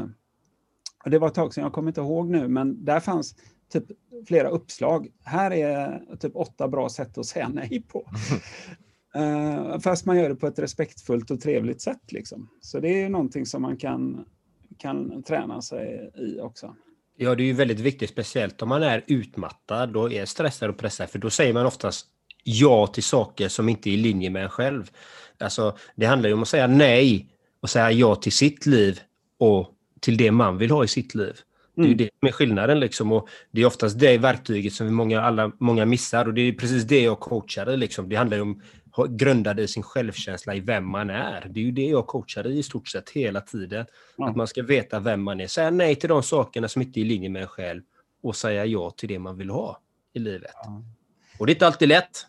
C: Och det var ett tag sedan, jag kommer inte ihåg nu, men där fanns typ flera uppslag. Här är typ åtta bra sätt att säga nej på. Uh, fast man gör det på ett respektfullt och trevligt sätt. Liksom. Så det är någonting som man kan, kan träna sig i också.
A: Ja, det är ju väldigt viktigt, speciellt om man är utmattad och är stressad och pressad, för då säger man oftast ja till saker som inte är i linje med en själv. Alltså, det handlar ju om att säga nej och säga ja till sitt liv och till det man vill ha i sitt liv. Det är ju mm. det som är skillnaden. Liksom. Och det är oftast det verktyget som många, alla, många missar. Och det är precis det jag coachar liksom. Det handlar ju om grundad i sin självkänsla i vem man är. Det är ju det jag coachar i stort sett hela tiden. Ja. Att man ska veta vem man är. Säga nej till de sakerna som inte är i linje med en själv och säga ja till det man vill ha i livet. Ja. Och det är inte alltid lätt.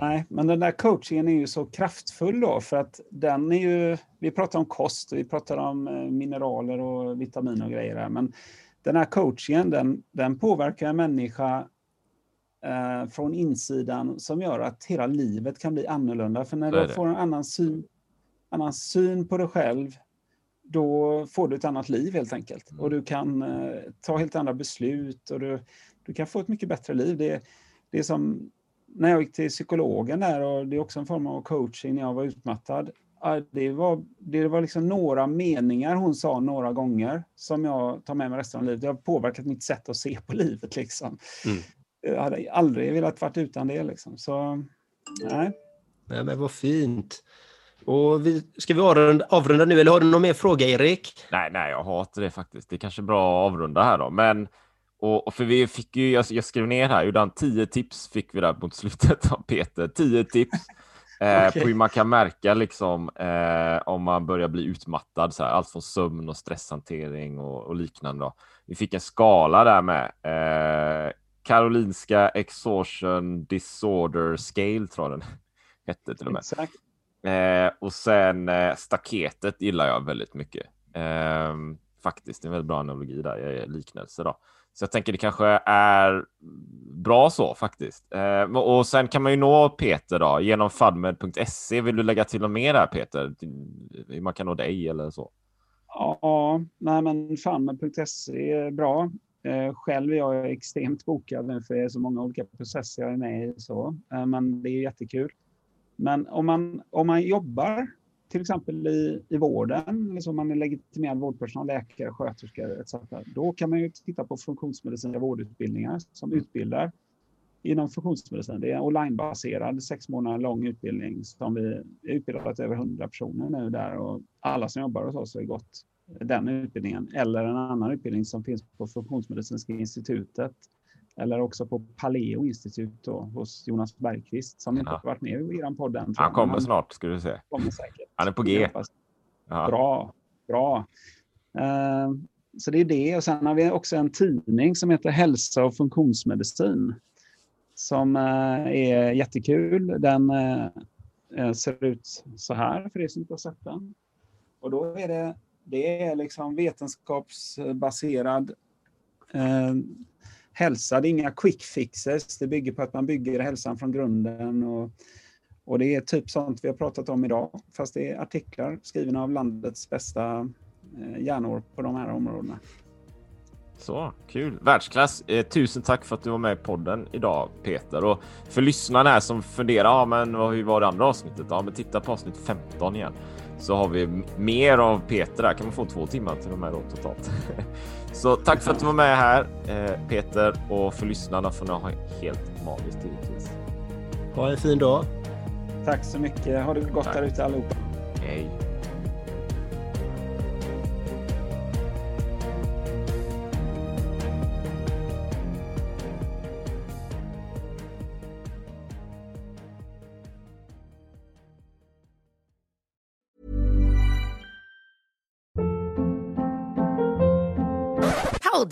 C: Nej, men den där coachingen är ju så kraftfull då för att den är ju, vi pratar om kost, vi pratar om eh, mineraler och vitaminer och grejer här, men den här coachingen den, den påverkar en människa eh, från insidan som gör att hela livet kan bli annorlunda. För när du får en annan syn, annan syn på dig själv, då får du ett annat liv helt enkelt. Mm. Och du kan eh, ta helt andra beslut och du, du kan få ett mycket bättre liv. Det, det är som när jag gick till psykologen där och det är också en form av coaching när jag var utmattad. Det var, det var liksom några meningar hon sa några gånger som jag tar med mig resten av livet. Det har påverkat mitt sätt att se på livet. Liksom. Mm. Jag hade aldrig velat vara utan det. Liksom. Så, nej.
A: nej. Men vad fint. Och vi, ska vi avrunda, avrunda nu eller har du någon mer fråga Erik?
B: Nej, nej, jag har inte det faktiskt. Det är kanske bra att avrunda här då. Men och, och, för vi fick ju, jag, jag skrev ner här, gjorde tio tips fick vi där mot slutet av Peter. Tio tips eh, okay. på hur man kan märka liksom eh, om man börjar bli utmattad, så här, allt från sömn och stresshantering och, och liknande. Då. Vi fick en skala där med. Eh, Karolinska Exhaustion Disorder Scale tror jag den hette till och med. Exakt. Eh, och sen eh, staketet gillar jag väldigt mycket. Eh, faktiskt, det är en väldigt bra analogi där, liknelse då. Så jag tänker det kanske är bra så faktiskt. Eh, och sen kan man ju nå Peter då genom fadmed.se. Vill du lägga till något mer där Peter? Hur man kan nå dig eller så?
C: Ja, nej men fadmed.se är bra. Eh, själv är jag extremt bokad nu för det är så många olika processer jag är med i. Så. Eh, men det är jättekul. Men om man, om man jobbar till exempel i, i vården, eller som man är legitimerad vårdpersonal, läkare, sköterskor etc. Då kan man ju titta på funktionsmedicinska vårdutbildningar som utbildar inom funktionsmedicin. Det är en onlinebaserad sex månader lång utbildning som vi utbildat över 100 personer nu där och alla som jobbar hos oss har gått den utbildningen eller en annan utbildning som finns på Funktionsmedicinska institutet eller också på Paleo institut då, hos Jonas Bergqvist som ja. inte har varit med i er podd än.
B: Han kommer snart, ska du se.
C: Kommer säkert.
B: Han är på G.
C: Ja. Bra, bra. Uh, så det är det. Och sen har vi också en tidning som heter Hälsa och funktionsmedicin. Som uh, är jättekul. Den uh, ser ut så här för er som inte har sett den. Och då är det, det är liksom vetenskapsbaserad hälsa. Det är inga quick fixes. Det bygger på att man bygger hälsan från grunden. Och, och det är typ sånt vi har pratat om idag. Fast det är artiklar skrivna av landets bästa eh, hjärnor på de här områdena.
B: Så kul! Världsklass! Eh, tusen tack för att du var med i podden idag Peter. Och för lyssnarna här som funderar, ja, men hur var det andra avsnittet? Ja, men titta på avsnitt 15 igen. Så har vi mer av Peter. Kan man få två timmar till och med då totalt. Så tack för att du var med här eh, Peter och för lyssnarna får ni ha helt magiskt givetvis.
A: Ha en fin dag.
C: Tack så mycket. Ha det gott tack. där ute allihopa.
B: Hej.